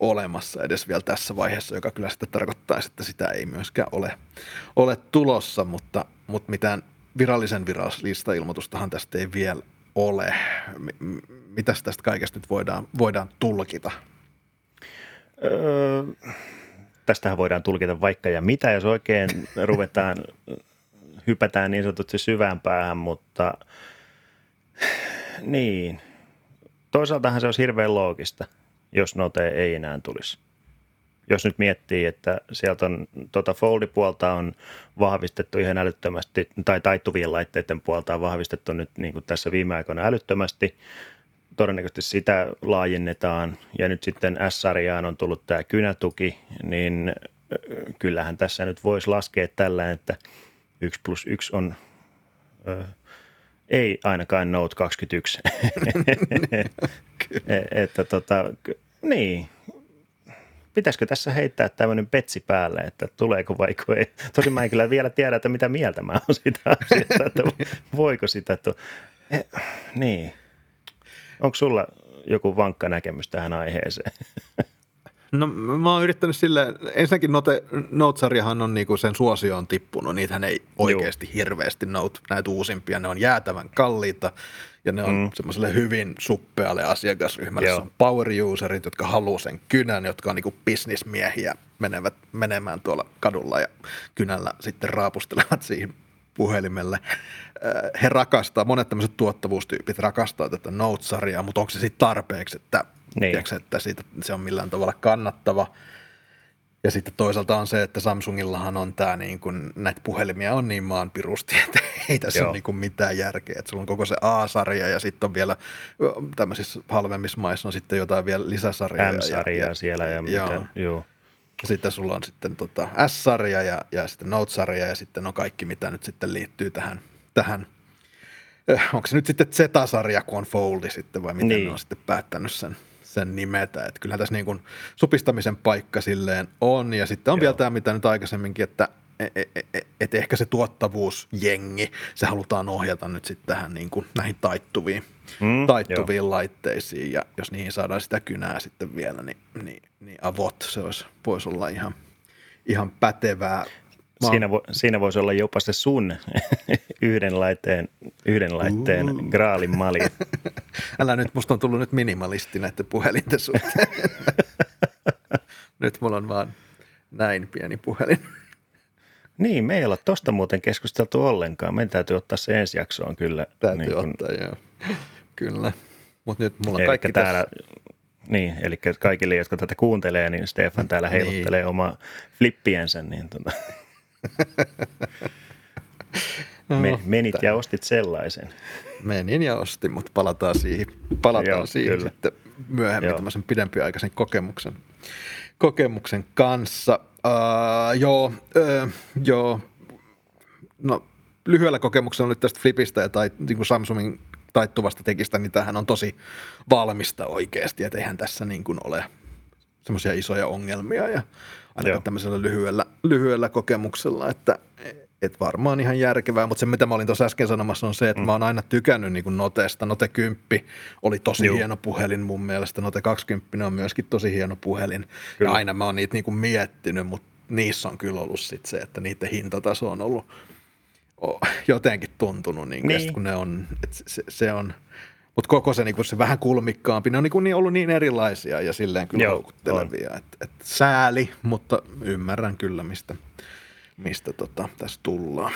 olemassa edes vielä tässä vaiheessa, joka kyllä sitten tarkoittaa, että sitä ei myöskään ole, ole tulossa, mutta, mutta mitään virallisen virallista ilmoitustahan tästä ei vielä ole. Mitäs tästä kaikesta nyt voidaan, voidaan tulkita?
Öö, tästähän voidaan tulkita vaikka ja mitä, jos oikein ruvetaan, hypätään niin sanotusti syvään päähän, mutta niin. Toisaaltahan se olisi hirveän loogista – jos Note ei enää tulisi. Jos nyt miettii, että sieltä on tuota Foldi-puolta on vahvistettu ihan älyttömästi, tai taittuvien laitteiden puolta on vahvistettu nyt niin kuin tässä viime aikoina älyttömästi, todennäköisesti sitä laajennetaan, ja nyt sitten S-sarjaan on tullut tämä kynätuki, niin kyllähän tässä nyt voisi laskea tällä, että 1 plus 1 on ei ainakaan Note 21. E, että tota, niin, pitäisikö tässä heittää tämmöinen petsi päälle, että tuleeko vai ei. Tosin mä en kyllä vielä tiedä, että mitä mieltä mä oon sitä asiasta, että voiko sitä. Että, niin. Onko sulla joku vankka näkemys tähän aiheeseen?
No mä oon yrittänyt sille, ensinnäkin Note, Note-sarjahan on niinku sen suosio on tippunut, niitähän ei oikeasti Joo. hirveästi Note, näitä uusimpia, ne on jäätävän kalliita ja ne on mm. semmoiselle hyvin suppealle asiakasryhmälle. Se on power userit, jotka haluaa sen kynän, jotka on niinku bisnismiehiä, menevät menemään tuolla kadulla ja kynällä sitten raapustelevat siihen puhelimelle. He rakastaa, monet tämmöiset tuottavuustyypit rakastaa tätä Note-sarjaa, mutta onko se sitten tarpeeksi, että niin. Tiedätkö, että siitä, se on millään tavalla kannattava. Ja sitten toisaalta on se, että Samsungillahan on tämä, niin kun, näitä puhelimia on niin maanpirusti, että ei tässä Joo. ole niin kuin mitään järkeä. Että sulla on koko se A-sarja ja sitten on vielä tämmöisissä halvemmissa maissa on sitten jotain vielä lisäsarjoja.
M-sarjaa ja, siellä ja, ja mitä, joo.
Ja sitten sulla on sitten tota S-sarja ja, ja sitten Note-sarja ja sitten on kaikki, mitä nyt sitten liittyy tähän, tähän onko se nyt sitten Z-sarja, kun on Foldi sitten vai miten niin. ne on sitten päättänyt sen – sen nimetä. Että kyllähän tässä niin kuin supistamisen paikka silleen on. Ja sitten on Joo. vielä tämä, mitä nyt aikaisemminkin, että et, et, e, et ehkä se tuottavuusjengi, se halutaan ohjata nyt sitten tähän niin kuin näihin taittuviin, mm, taittuviin laitteisiin. Ja jos niihin saadaan sitä kynää sitten vielä, niin, niin, niin avot, se olisi, voisi olla ihan, ihan pätevää.
Siinä, vo, siinä voisi olla jopa se sun yhden laitteen, yhden laitteen uh. graalin mali.
Älä nyt, musta on tullut nyt minimalisti näiden puhelinten suhteen. nyt mulla on vaan näin pieni puhelin.
Niin, me ei olla tosta muuten keskusteltu ollenkaan. Meidän täytyy ottaa se ensi jaksoon kyllä.
Täytyy niin kun... ottaa, joo. Kyllä. Mutta nyt mulla on kaikki
täällä, tässä. Niin, eli kaikille, jotka tätä kuuntelee, niin Stefan täällä niin. heiluttelee niin. omaa flippiensä. Niin tuota. Me, menit ja ostit sellaisen.
Menin ja ostin, mutta palataan siihen, palataan Joo, siihen kyllä. sitten myöhemmin Joo. tämmöisen pidempiaikaisen kokemuksen kokemuksen kanssa. Uh, joo, uh, joo. No, lyhyellä kokemuksella nyt tästä Flipistä ja tai, niin kuin Samsungin taittuvasta tekistä, niin tämähän on tosi valmista oikeasti, että eihän tässä niin kuin ole semmoisia isoja ongelmia ja ainakaan Joo. tämmöisellä lyhyellä, lyhyellä kokemuksella, että et varmaan ihan järkevää, mutta se mitä mä olin tuossa äsken sanomassa on se, että mm. mä oon aina tykännyt niin Notesta. Note 10 oli tosi Joo. hieno puhelin mun mielestä, Note 20 on myöskin tosi hieno puhelin kyllä. ja aina mä oon niitä niin kuin miettinyt, mutta niissä on kyllä ollut sit se, että niiden hintataso on ollut jotenkin tuntunut, niin kuin, niin. kun ne on, se, se on, mutta koko se, niin kuin se vähän kulmikkaampi, ne on niin, kuin niin ollut niin erilaisia ja silleen kyllä Joo, houkuttelevia. Et, et sääli, mutta ymmärrän kyllä, mistä, mistä tota, tässä tullaan.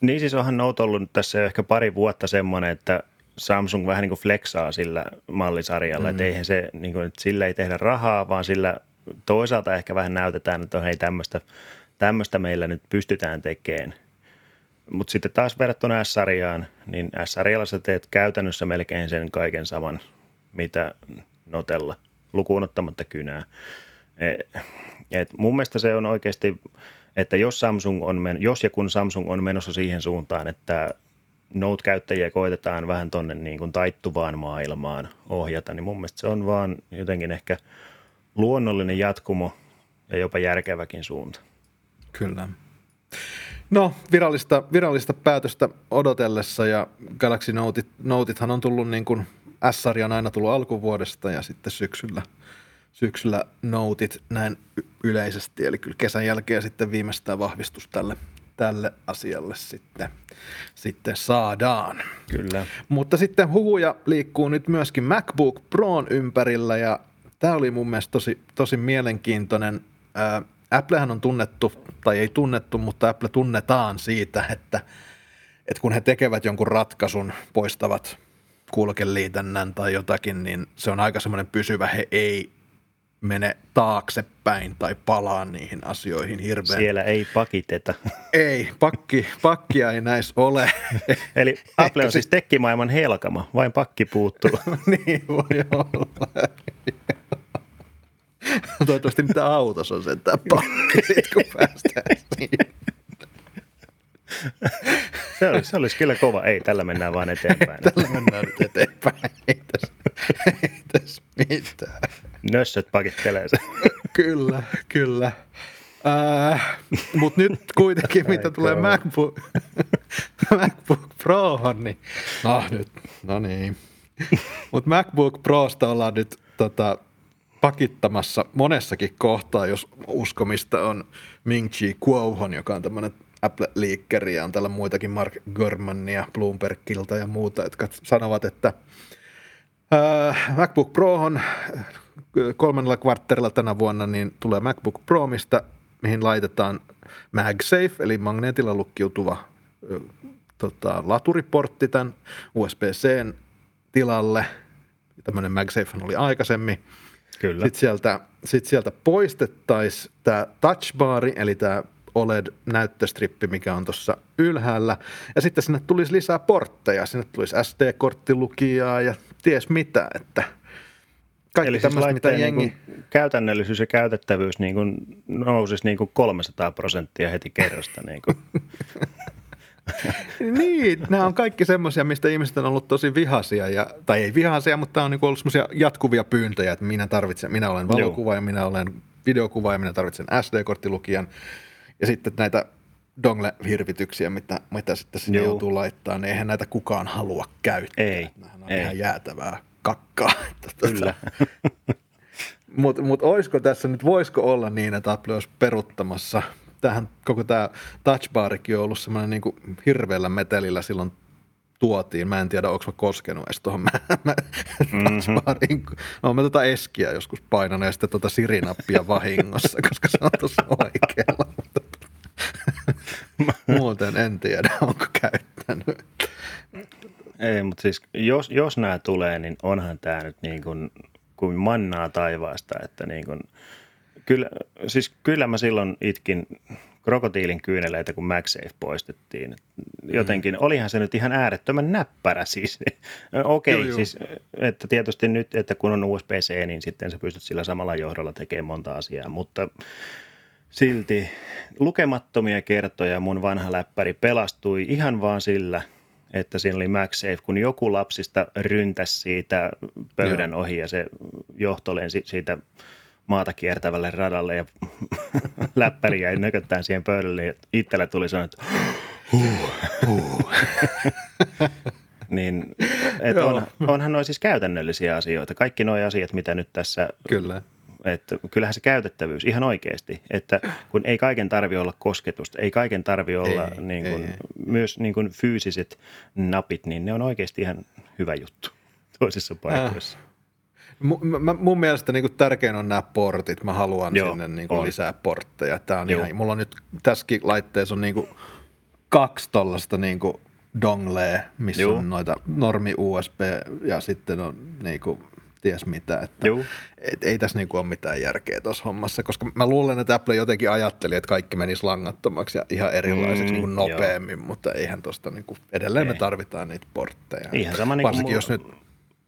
Niin siis onhan Note ollut tässä ehkä pari vuotta semmoinen, että Samsung vähän niin kuin flexaa sillä mallisarjalla, mm. että eihän se, niin kuin, että sillä ei tehdä rahaa, vaan sillä toisaalta ehkä vähän näytetään, että hei tämmöistä, tämmöistä meillä nyt pystytään tekemään – mutta sitten taas verrattuna S-sarjaan, niin S-sarjalla sä teet käytännössä melkein sen kaiken saman, mitä Notella, lukuun ottamatta kynää. Et, et mun mielestä se on oikeasti, että jos, Samsung on men, jos ja kun Samsung on menossa siihen suuntaan, että Note-käyttäjiä koitetaan vähän tuonne niin taittuvaan maailmaan ohjata, niin mun mielestä se on vaan jotenkin ehkä luonnollinen jatkumo ja jopa järkeväkin suunta.
Kyllä. No, virallista, virallista päätöstä odotellessa ja Galaxy Note, Noteithan on tullut niin kuin s on aina tullut alkuvuodesta ja sitten syksyllä, syksyllä Noteit näin yleisesti. Eli kyllä kesän jälkeen sitten viimeistään vahvistus tälle, tälle asialle sitten, sitten saadaan.
Kyllä.
Mutta sitten huhuja liikkuu nyt myöskin MacBook Proon ympärillä ja tämä oli mun mielestä tosi, tosi mielenkiintoinen. Ää, Applehän on tunnettu, tai ei tunnettu, mutta Apple tunnetaan siitä, että, että kun he tekevät jonkun ratkaisun, poistavat kulkeliitännän tai jotakin, niin se on aika semmoinen pysyvä, he ei mene taaksepäin tai palaa niihin asioihin hirveän.
Siellä ei pakiteta.
Ei, pakki, pakkia ei näissä ole.
Eli Apple on siis tekkimaailman helkama, vain pakki puuttuu.
niin voi olla. Toivottavasti mitä autossa on sentään pakki, sit kun päästään siihen.
Se olisi, se olisi kyllä kova. Ei, tällä mennään vaan eteenpäin.
tällä mennään nyt eteenpäin. Ei tässä, ei tässä mitään.
Nössöt pakittelee se.
kyllä, kyllä. Äh, Mutta nyt kuitenkin, mitä tulee MacBook, MacBook Prohon, niin no nyt, no niin. Mutta MacBook Prosta ollaan nyt tota, pakittamassa monessakin kohtaa, jos uskomista on Ming-Chi Kuohon, joka on tämmöinen Apple-liikkeri ja on tällä muitakin Mark Gurmania, Bloombergilta ja muuta, jotka sanovat, että äh, MacBook Prohon äh, kolmannella kvartterilla tänä vuonna niin tulee MacBook Pro, mistä, mihin laitetaan MagSafe, eli magneetilla lukkiutuva äh, tota, laturiportti tämän USB-C tilalle. Tämmöinen MagSafe oli aikaisemmin.
Kyllä.
Sitten sieltä, sit sieltä poistettaisiin tämä touchbari, eli tämä OLED-näyttöstrippi, mikä on tuossa ylhäällä. Ja sitten sinne tulisi lisää portteja. Sinne tulisi SD-korttilukijaa ja ties mitä, että
kaikki Eli siis mitä jengi... Niin käytännöllisyys ja käytettävyys niin kuin nousisi niin kuin 300 prosenttia heti kerrasta. Niin kuin.
niin, nämä on kaikki semmoisia, mistä ihmiset on ollut tosi vihaisia, ja, tai ei vihaisia, mutta on niinku ollut semmoisia jatkuvia pyyntöjä, että minä tarvitsen, minä olen valokuva ja minä olen videokuva ja minä tarvitsen SD-korttilukijan. Ja sitten näitä dongle-hirvityksiä, mitä, mitä sitten sinne Joo. joutuu laittaa, niin eihän näitä kukaan halua käyttää.
Ei,
Nämähän on ei. ihan jäätävää kakkaa. Kyllä. Mutta mut olisiko tässä nyt, voisiko olla niin, että Apple olisi peruttamassa – tähän koko tämä touchbarikin on ollut semmoinen niin hirveällä metelillä silloin tuotiin. Mä en tiedä, onko mä koskenut edes tuohon mä, mä, mm-hmm. No, mä tota Eskiä joskus painanut ja sitten tota Siri-nappia vahingossa, koska se on tuossa oikealla. Muuten en tiedä, onko käyttänyt.
Ei, mutta siis jos, jos nämä tulee, niin onhan tämä nyt niin kuin, kuin mannaa taivaasta, että niin kuin – Kyllä, siis kyllä mä silloin itkin krokotiilin kyyneleitä, kun MagSafe poistettiin. Jotenkin, mm. olihan se nyt ihan äärettömän näppärä siis. Okei, okay, siis, että tietysti nyt, että kun on USB-C, niin sitten sä pystyt sillä samalla johdolla tekemään monta asiaa, mutta silti lukemattomia kertoja mun vanha läppäri pelastui ihan vaan sillä, että siinä oli MagSafe, kun joku lapsista ryntäsi siitä pöydän Joo. ohi ja se johto lensi siitä maata kiertävälle radalle ja läppäri jäi nököttään siihen pöydälle ja itsellä tuli sanoa, että huh, huh. niin, et on, onhan noin siis käytännöllisiä asioita. Kaikki nuo asiat, mitä nyt tässä
Kyllä
että kyllähän se käytettävyys ihan oikeasti, että kun ei kaiken tarvi olla kosketusta, ei kaiken tarvi olla ei, niin kuin, ei, myös niin kuin fyysiset napit, niin ne on oikeasti ihan hyvä juttu toisissa paikoissa. Äh.
M- mun mielestä niin kuin tärkein on nämä portit. Mä haluan Joo, sinne niin kuin lisää portteja. Tää on ihan, mulla on nyt tässäkin laitteessa on niin kuin kaksi tuollaista niin kuin donglea, missä Joo. on noita normi USB ja sitten on niin kuin ties mitä. Että et, ei tässä niinku ole mitään järkeä tuossa hommassa, koska mä luulen, että Apple jotenkin ajatteli, että kaikki menisi langattomaksi ja ihan erilaiseksi mm, niinku nopeammin, joo. mutta eihän tuosta niinku, edelleen ei. me tarvitaan niitä portteja.
Ihan sama niin kuin jos nyt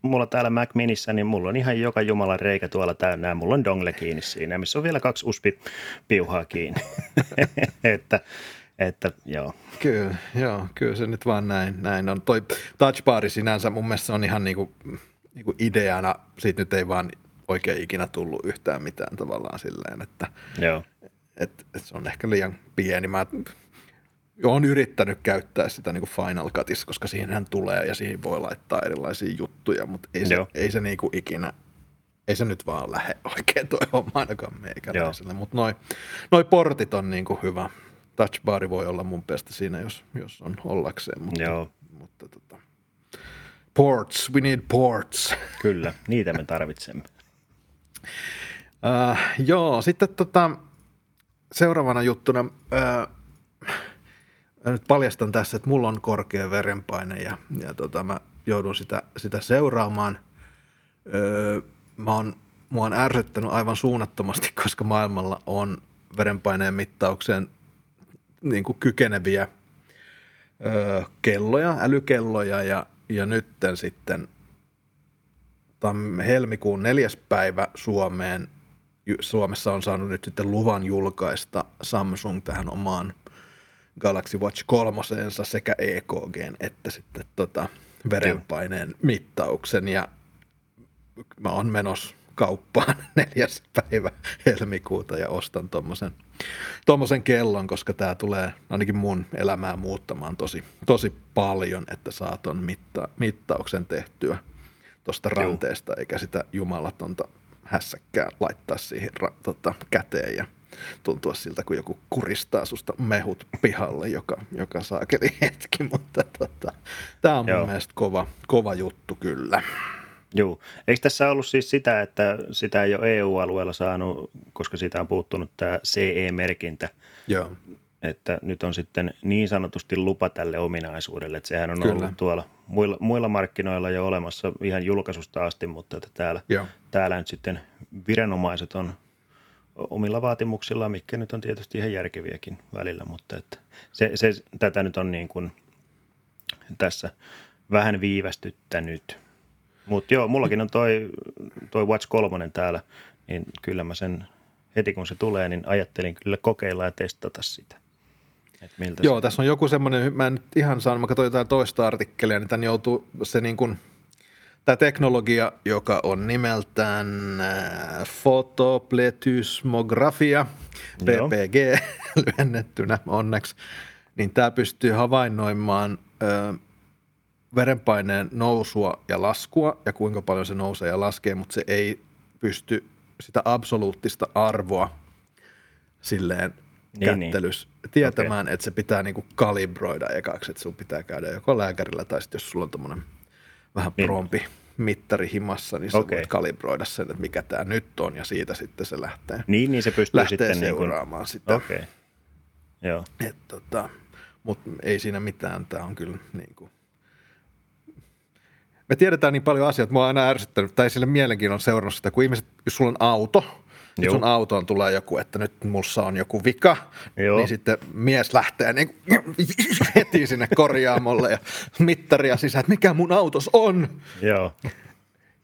mulla täällä Mac Minissä, niin mulla on ihan joka jumalan reikä tuolla täynnä. Mulla on dongle kiinni siinä, missä on vielä kaksi USB-piuhaa kiinni. että, että joo.
Kyllä, joo, kyllä se nyt vaan näin, näin on. Toi touchbari sinänsä mun mielestä on ihan niinku niin kuin ideana, siitä nyt ei vaan oikein ikinä tullut yhtään mitään tavallaan silleen, että
Joo.
Et, et se on ehkä liian pieni. Mä olen yrittänyt käyttää sitä niin kuin Final Cutissa, koska siihenhän tulee ja siihen voi laittaa erilaisia juttuja, mutta ei se, ei se niin kuin ikinä, ei se nyt vaan lähde oikein toi homma ainakaan meikäläiselle. Mutta noi, noi portit on niin kuin hyvä. Touchbari voi olla mun mielestä siinä, jos, jos on ollakseen. Mutta,
Joo.
mutta tota, Ports, we need ports.
Kyllä, niitä me tarvitsemme.
Uh, joo, sitten tota, seuraavana juttuna, uh, nyt paljastan tässä, että mulla on korkea verenpaine ja, ja tota, mä joudun sitä, sitä seuraamaan. Uh, mä oon, mua on ärsyttänyt aivan suunnattomasti, koska maailmalla on verenpaineen mittaukseen niin kuin kykeneviä ö, kelloja, älykelloja ja ja nytten sitten helmikuun neljäs päivä Suomeen, Suomessa on saanut nyt sitten luvan julkaista Samsung tähän omaan Galaxy Watch kolmoseensa sekä EKG että sitten tota verenpaineen mittauksen. Ja mä oon menossa kauppaan neljäs päivä helmikuuta ja ostan tuommoisen tommosen kellon, koska tämä tulee ainakin mun elämää muuttamaan tosi, tosi paljon, että saa ton mitta, mittauksen tehtyä tuosta ranteesta, eikä sitä jumalatonta hässäkkää laittaa siihen ra, tota, käteen ja tuntua siltä, kun joku kuristaa susta mehut pihalle, joka, joka saakeli hetki, mutta tota, tämä on Joo. mun mielestä kova, kova juttu kyllä.
Joo. Eikö tässä ollut siis sitä, että sitä ei ole EU-alueella saanut, koska siitä on puuttunut tämä CE-merkintä?
Joo.
Että nyt on sitten niin sanotusti lupa tälle ominaisuudelle, että sehän on Kyllä. ollut tuolla muilla, muilla markkinoilla jo olemassa ihan julkaisusta asti, mutta että täällä, Joo. täällä nyt sitten viranomaiset on omilla vaatimuksillaan, mikä nyt on tietysti ihan järkeviäkin välillä, mutta että se, se, tätä nyt on niin kuin tässä vähän viivästyttänyt. Mutta joo, mullakin on toi, toi Watch 3 täällä, niin kyllä mä sen heti kun se tulee, niin ajattelin kyllä kokeilla ja testata sitä.
Et miltä joo, se... tässä on joku semmoinen, mä en nyt ihan saanut, mä katsoin jotain toista artikkelia, niin tämän joutuu se niin kuin, tämä teknologia, joka on nimeltään äh, fotopletysmografia, PPG lyhennettynä onneksi, niin tämä pystyy havainnoimaan äh, verenpaineen nousua ja laskua ja kuinka paljon se nousee ja laskee, mutta se ei pysty sitä absoluuttista arvoa silleen niin, kättelys niin. tietämään, okay. että se pitää niinku kalibroida ekaksi, että sun pitää käydä joko lääkärillä tai sitten jos sulla on tommonen vähän niin. prompi mittari himassa, niin sä okay. voit kalibroida sen, että mikä tämä nyt on ja siitä sitten se lähtee,
niin, niin se pystyy
lähtee
sitten
seuraamaan niin kuin... sitä.
Okay. Joo.
Et, tota, mutta ei siinä mitään, tämä on kyllä niin kuin, me tiedetään niin paljon asioita, mua on aina ärsyttänyt, tai sille mielenkiinnon seurannut sitä, kun ihmiset, jos sulla on auto, Joo. sun autoon tulee joku, että nyt mussa on joku vika, Joo. niin sitten mies lähtee niin heti sinne korjaamolle ja mittaria sisään, että mikä mun autos on.
Joo.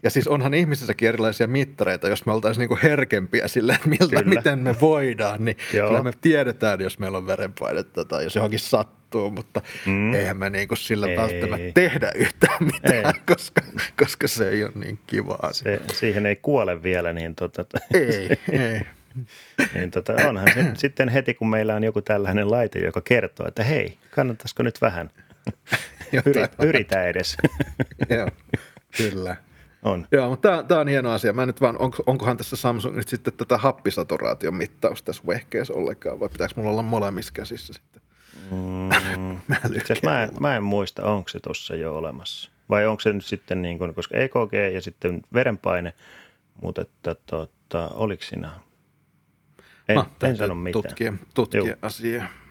Ja siis onhan ihmisissäkin erilaisia mittareita, jos me oltaisiin niinku herkempiä sille, että miltä, miten me voidaan, niin Joo. kyllä me tiedetään, jos meillä on verenpainetta tai jos johonkin sattuu, mutta mm. eihän me niinku sillä ei. välttämättä tehdä yhtään mitään, ei. koska, koska se ei ole niin kivaa.
Se, siihen ei kuole vielä, niin tota...
Ei, ei.
niin tota, onhan se sitten heti, kun meillä on joku tällainen laite, joka kertoo, että hei, kannattaisiko nyt vähän yritä edes.
Joo, kyllä.
On.
Joo, mutta tämä on hieno asia. Mä nyt vaan, onko, onkohan tässä Samsung nyt sitten tätä happisaturaation mittausta tässä vehkeessä ollenkaan, vai pitääkö mulla olla molemmissa käsissä sitten? Mm,
mä, mä, en, mä en muista, onko se tuossa jo olemassa. Vai onko se nyt sitten niin kuin, koska EKG ja sitten verenpaine, mutta että tota, oliko siinä? En, no, en sano mitään.
Tutkia, tutkia asiaa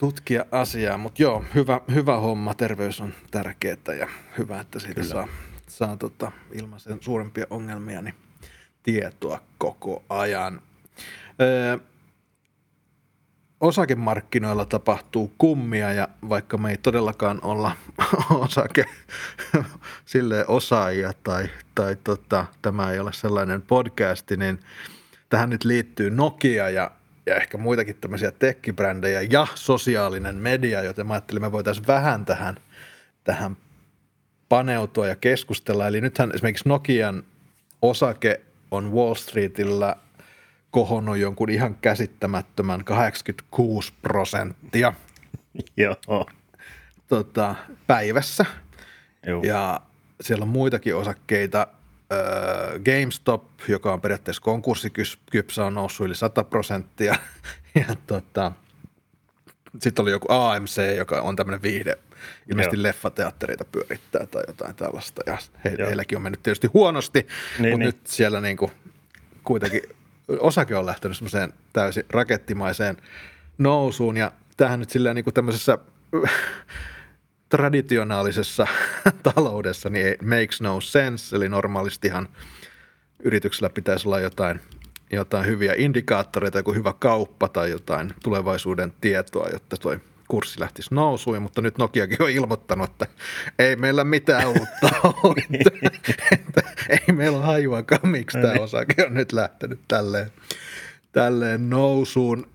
tutkia asiaa, mutta joo, hyvä, hyvä homma, terveys on tärkeää ja hyvä, että siitä Kyllä. saa, saa tota, ilman sen suurempia ongelmia niin tietoa koko ajan. Öö, osakemarkkinoilla tapahtuu kummia ja vaikka me ei todellakaan olla osake sille osaajia tai, tai tota, tämä ei ole sellainen podcasti, niin tähän nyt liittyy Nokia ja ja ehkä muitakin tämmöisiä tekkibrändejä ja sosiaalinen media, joten mä ajattelin, me voitaisiin vähän tähän, tähän paneutua ja keskustella. Eli nythän esimerkiksi Nokian osake on Wall Streetillä kohonnut jonkun ihan käsittämättömän 86 prosenttia
Joo.
Tota, päivässä. Joo. Ja siellä on muitakin osakkeita – GameStop, joka on periaatteessa konkurssikypsä, on noussut yli 100 prosenttia. Ja tota, sitten oli joku AMC, joka on tämmöinen viihde, ilmeisesti Joo. leffateattereita pyörittää tai jotain tällaista. Ja he, heilläkin on mennyt tietysti huonosti, niin, mutta niin. nyt siellä niinku kuitenkin osake on lähtenyt semmoiseen täysin rakettimaiseen nousuun. Ja tähän nyt silleen niinku tämmöisessä traditionaalisessa taloudessa niin makes no sense, eli normaalistihan yrityksellä pitäisi olla jotain, jotain hyviä indikaattoreita, joku hyvä kauppa tai jotain tulevaisuuden tietoa, jotta tuo kurssi lähtisi nousuun, mutta nyt Nokiakin on ilmoittanut, että ei meillä mitään uutta ole. että, ei meillä ole hajuakaan, miksi tämä niin. osake on nyt lähtenyt tälleen, tälleen nousuun.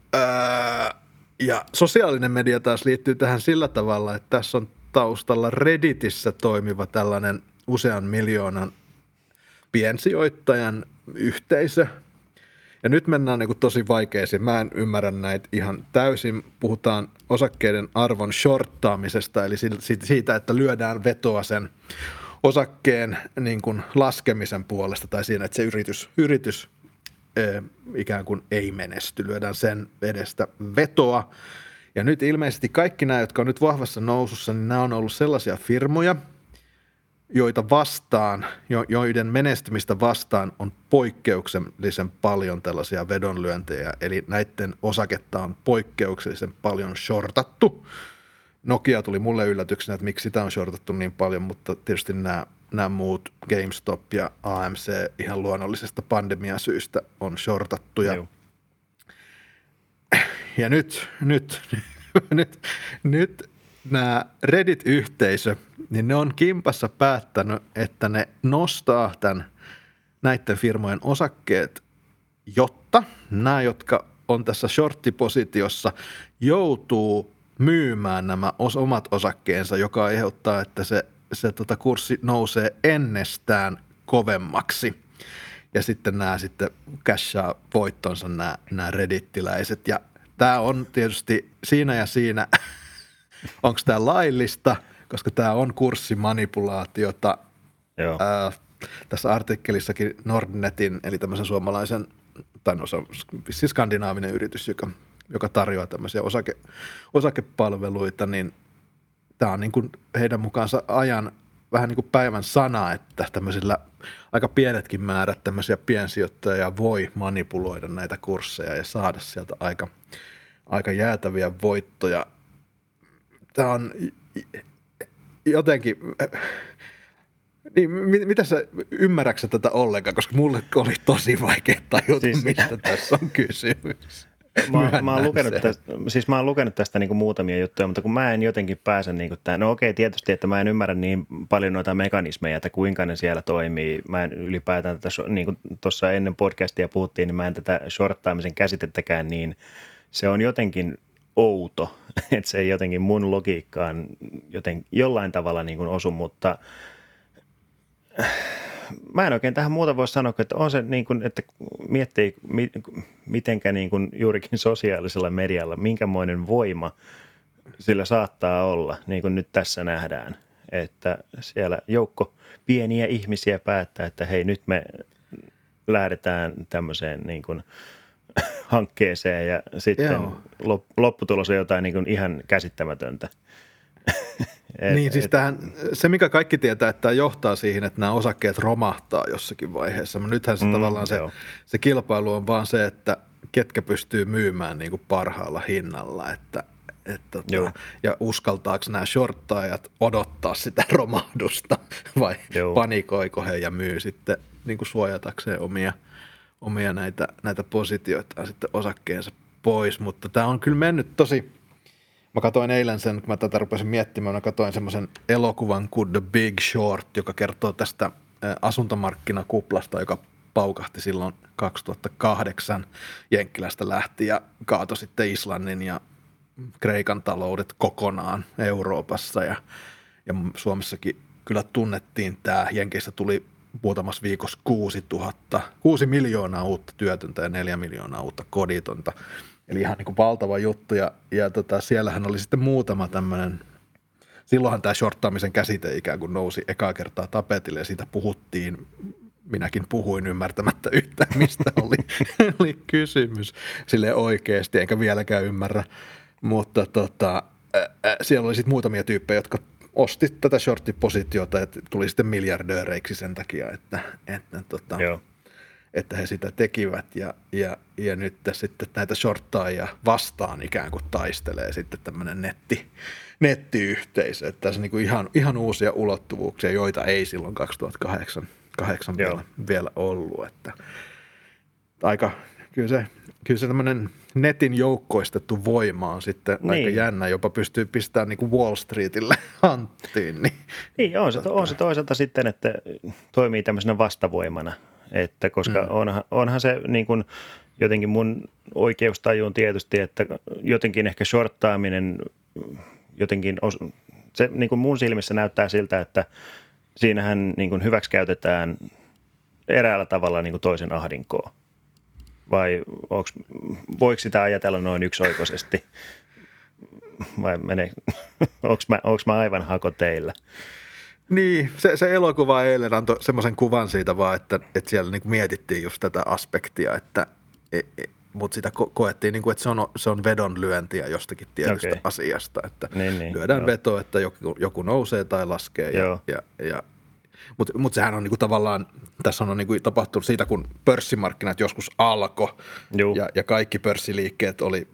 ja sosiaalinen media taas liittyy tähän sillä tavalla, että tässä on taustalla Redditissä toimiva tällainen usean miljoonan piensijoittajan yhteisö. Ja nyt mennään niin kuin tosi vaikeisiin. Mä en ymmärrä näitä ihan täysin. Puhutaan osakkeiden arvon shorttaamisesta, eli siitä, että lyödään vetoa sen osakkeen niin kuin laskemisen puolesta tai siinä, että se yritys, yritys ikään kuin ei menesty. Lyödään sen edestä vetoa ja nyt ilmeisesti kaikki nämä, jotka on nyt vahvassa nousussa, niin nämä on ollut sellaisia firmoja, joita vastaan, joiden menestymistä vastaan on poikkeuksellisen paljon tällaisia vedonlyöntejä. Eli näiden osaketta on poikkeuksellisen paljon shortattu. Nokia tuli mulle yllätyksenä, että miksi sitä on shortattu niin paljon, mutta tietysti nämä, nämä muut, GameStop ja AMC ihan luonnollisesta pandemiasyistä on shortattu. Ja ja nyt, nyt, nyt, nyt nämä Reddit-yhteisö, niin ne on kimpassa päättänyt, että ne nostaa tämän näiden firmojen osakkeet, jotta nämä, jotka on tässä shorttipositiossa, joutuu myymään nämä omat osakkeensa, joka aiheuttaa, että se, se tota kurssi nousee ennestään kovemmaksi. Ja sitten nämä sitten cashaa voittonsa nämä, nämä redittiläiset. Ja Tämä on tietysti siinä ja siinä, onko tämä laillista, koska tämä on kurssimanipulaatiota.
Joo.
Ää, tässä artikkelissakin Nordnetin, eli tämmöisen suomalaisen, tai no se on siis skandinaavinen yritys, joka, joka tarjoaa tämmöisiä osake, osakepalveluita, niin tämä on niin kuin heidän mukaansa ajan vähän niin kuin päivän sana, että tämmöisillä aika pienetkin määrät tämmöisiä piensijoittajia voi manipuloida näitä kursseja ja saada sieltä aika, aika jäätäviä voittoja. Tämä on jotenkin, Niin, mitä sä, ymmärrätkö tätä ollenkaan, koska mulle oli tosi vaikea tajuta, siis, mistä tässä on kysymys.
Mä, mä, oon lukenut tästä, siis mä oon lukenut tästä niin muutamia juttuja, mutta kun mä en jotenkin pääse niin kuin tämän, no okei tietysti, että mä en ymmärrä niin paljon noita mekanismeja, että kuinka ne siellä toimii. Mä en ylipäätään tätä, niin kuin tuossa ennen podcastia puhuttiin, niin mä en tätä shorttaamisen käsitettäkään niin, se on jotenkin outo, että se ei jotenkin mun logiikkaan joten, jollain tavalla niin kuin osu, mutta mä en oikein tähän muuta voi sanoa, että on se niin kuin, että miettii mi, mitenkä niin kuin juurikin sosiaalisella medialla, minkämoinen voima sillä saattaa olla, niin kuin nyt tässä nähdään, että siellä joukko pieniä ihmisiä päättää, että hei nyt me lähdetään tämmöiseen niin kuin hankkeeseen ja sitten Joo. lopputulos on jotain niin kuin ihan käsittämätöntä.
Et, niin siis tähän, se, mikä kaikki tietää, että tämä johtaa siihen, että nämä osakkeet romahtaa jossakin vaiheessa. Mutta nythän se mm, tavallaan se, se kilpailu on vaan se, että ketkä pystyy myymään niin kuin parhaalla hinnalla, että, että tota, ja uskaltaako nämä shorttaajat odottaa sitä romahdusta vai Joo. panikoiko he ja myy sitten niin kuin suojatakseen omia, omia näitä, näitä positioita sitten osakkeensa pois, mutta tämä on kyllä mennyt tosi, Mä katsoin eilen sen, kun mä tätä rupesin miettimään, mä katsoin semmoisen elokuvan kuin The Big Short, joka kertoo tästä asuntomarkkinakuplasta, joka paukahti silloin 2008 Jenkkilästä lähti ja kaatoi sitten Islannin ja Kreikan taloudet kokonaan Euroopassa ja, ja Suomessakin kyllä tunnettiin tämä. Jenkeissä tuli muutamassa viikossa 6 000, 6 miljoonaa uutta työtöntä ja 4 miljoonaa uutta koditonta. Eli ihan niin kuin valtava juttu ja, ja tota, siellähän oli sitten muutama tämmöinen, silloinhan tämä shorttaamisen käsite ikään kuin nousi ekaa kertaa tapetille ja siitä puhuttiin minäkin puhuin ymmärtämättä yhtään, mistä oli, oli kysymys sille oikeasti, enkä vieläkään ymmärrä. Mutta tota, siellä oli sitten muutamia tyyppejä, jotka osti tätä shorttipositiota ja tuli sitten miljardööreiksi sen takia, että, että tota, Joo että he sitä tekivät ja, ja, ja nyt sitten näitä shorttaajia vastaan ikään kuin taistelee sitten tämmöinen netti, nettiyhteisö. Että tässä on niin ihan, ihan uusia ulottuvuuksia, joita ei silloin 2008 8 vielä, vielä ollut. Että aika, kyllä se, kyllä se tämmöinen netin joukkoistettu voima on sitten niin. aika jännä, jopa pystyy pistämään niin kuin Wall Streetille hanttiin. Niin,
niin on, se, on se toisaalta sitten, että toimii tämmöisenä vastavoimana – että koska mm. onhan, onhan se niin kuin jotenkin mun oikeustajuun tietysti, että jotenkin ehkä shorttaaminen jotenkin, os, se niin kuin mun silmissä näyttää siltä, että siinähän niin kuin hyväksikäytetään eräällä tavalla niin kuin toisen ahdinkoa. Vai onks, voiko sitä ajatella noin yksioikoisesti? Vai onko mä, mä aivan hako teillä?
Niin, se, se elokuva eilen antoi semmoisen kuvan siitä vaan, että, että siellä niin mietittiin just tätä aspektia, että e, e, mutta sitä ko- koettiin, niin kuin, että se on, se on vedonlyöntiä jostakin tietystä okay. asiasta, että niin, niin, lyödään joo. veto, että joku, joku nousee tai laskee ja, ja, ja mutta mut sehän on niinku tavallaan, tässä on niinku tapahtunut siitä, kun pörssimarkkinat joskus alkoi ja, ja kaikki pörssiliikkeet oli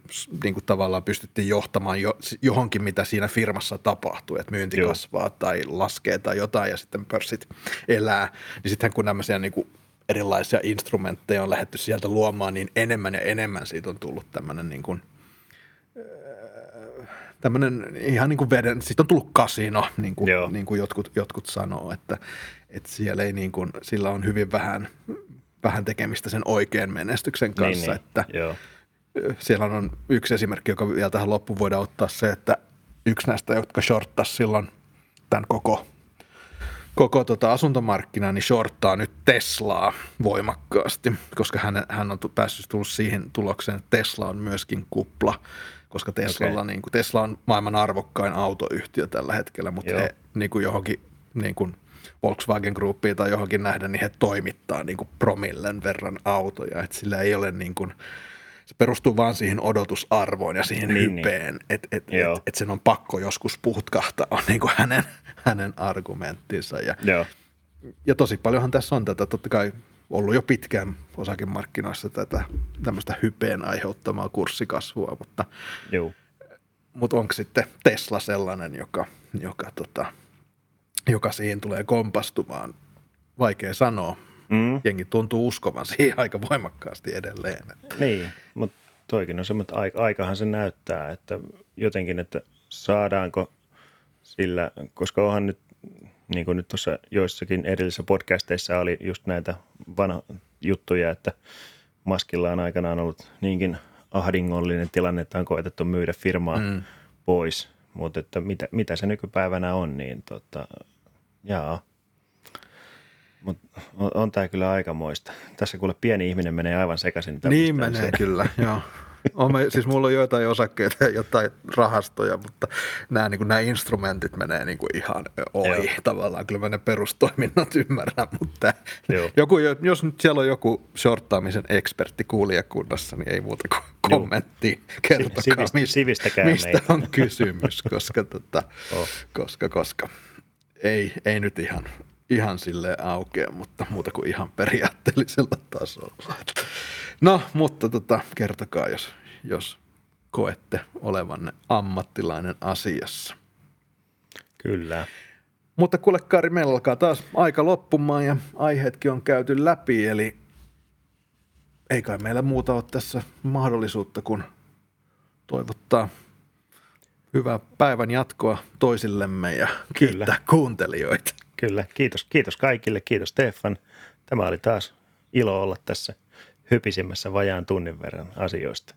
niinku tavallaan pystyttiin johtamaan jo, johonkin, mitä siinä firmassa tapahtuu, että myynti Joo. kasvaa tai laskee tai jotain ja sitten pörssit elää, niin sitten kun nämä niinku erilaisia instrumentteja on lähdetty sieltä luomaan, niin enemmän ja enemmän siitä on tullut tämmöinen niin kuin – tämmöinen ihan niin kuin veden, sitten on tullut kasino, niin kuin, niin kuin jotkut, jotkut sanoo, että, että siellä ei niin kuin, sillä on hyvin vähän, vähän tekemistä sen oikean menestyksen niin, kanssa, niin, että Joo. siellä on yksi esimerkki, joka vielä tähän loppuun voidaan ottaa se, että yksi näistä, jotka shorttasi silloin tämän koko koko tota asuntomarkkina, niin shorttaa nyt Teslaa voimakkaasti, koska hän, hän on päässyt tullut siihen tulokseen, että Tesla on myöskin kupla koska Teslalla, okay. niin kuin, Tesla on maailman arvokkain autoyhtiö tällä hetkellä, mutta Joo. he niin kuin johonkin niin kuin Volkswagen Groupiin tai johonkin nähdä, niin he toimittaa niin kuin promillen verran autoja, että sillä ei ole niin kuin, se perustuu vaan siihen odotusarvoon ja siihen niin, niin. hypeen, niin. että et, et, et sen on pakko joskus puhtkahtaa, on niin kuin hänen, hänen argumenttinsa. Ja, Joo. ja tosi paljonhan tässä on tätä, totta kai ollut jo pitkään osakemarkkinoissa tätä tämmöistä hypeen aiheuttamaa kurssikasvua, mutta, Joo. mutta onko sitten Tesla sellainen, joka, joka tota, joka siihen tulee kompastumaan. Vaikea sanoa. Mm. Jengi tuntuu uskovan siihen aika voimakkaasti edelleen.
Niin, mutta toikin on semmoinen, että aikahan se näyttää, että jotenkin, että saadaanko sillä, koska onhan nyt, niin kuin nyt tuossa joissakin edellisissä podcasteissa oli just näitä vanha juttuja, että Maskilla on aikanaan ollut niinkin ahdingollinen tilanne, että on koetettu myydä firmaa mm. pois, mutta että mitä, mitä se nykypäivänä on, niin tota, jaa. Mut on, on tämä kyllä aikamoista. Tässä kuule pieni ihminen menee aivan sekaisin.
Niin menee se. kyllä, joo. On me, siis mulla on joitain osakkeita ja jotain rahastoja, mutta nämä, niin kuin, nämä instrumentit menee niin kuin ihan ohi Joo. tavallaan. Kyllä mä ne perustoiminnot ymmärrän, mutta joku, jos nyt siellä on joku shorttaamisen ekspertti kuulijakunnassa, niin ei muuta kuin kommentti. Kertokaa, Sivist, mistä, mistä meitä. on kysymys, koska, tota, oh. koska, koska ei, ei nyt ihan ihan sille aukea, mutta muuta kuin ihan periaatteellisella tasolla. No, mutta tota, kertokaa, jos, jos koette olevanne ammattilainen asiassa.
Kyllä.
Mutta kuule Kari, meillä alkaa taas aika loppumaan ja aiheetkin on käyty läpi, eli ei kai meillä muuta ole tässä mahdollisuutta kuin toivottaa hyvää päivän jatkoa toisillemme ja kiittää Kyllä. kuuntelijoita.
Kyllä, kiitos, kiitos kaikille, kiitos Stefan. Tämä oli taas ilo olla tässä hypisimmässä vajaan tunnin verran asioista.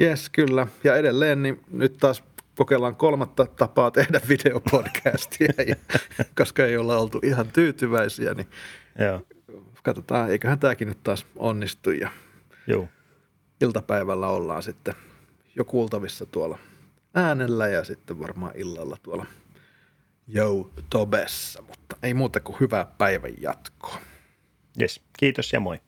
Yes, kyllä. Ja edelleen niin nyt taas kokeillaan kolmatta tapaa tehdä videopodcastia, ja, koska ei olla oltu ihan tyytyväisiä, niin Joo. katsotaan, eiköhän tämäkin nyt taas onnistu. Ja Joo. Iltapäivällä ollaan sitten jo kuultavissa tuolla äänellä ja sitten varmaan illalla tuolla Tobessa, mutta ei muuta kuin hyvää päivän jatkoa.
Yes, kiitos ja moi.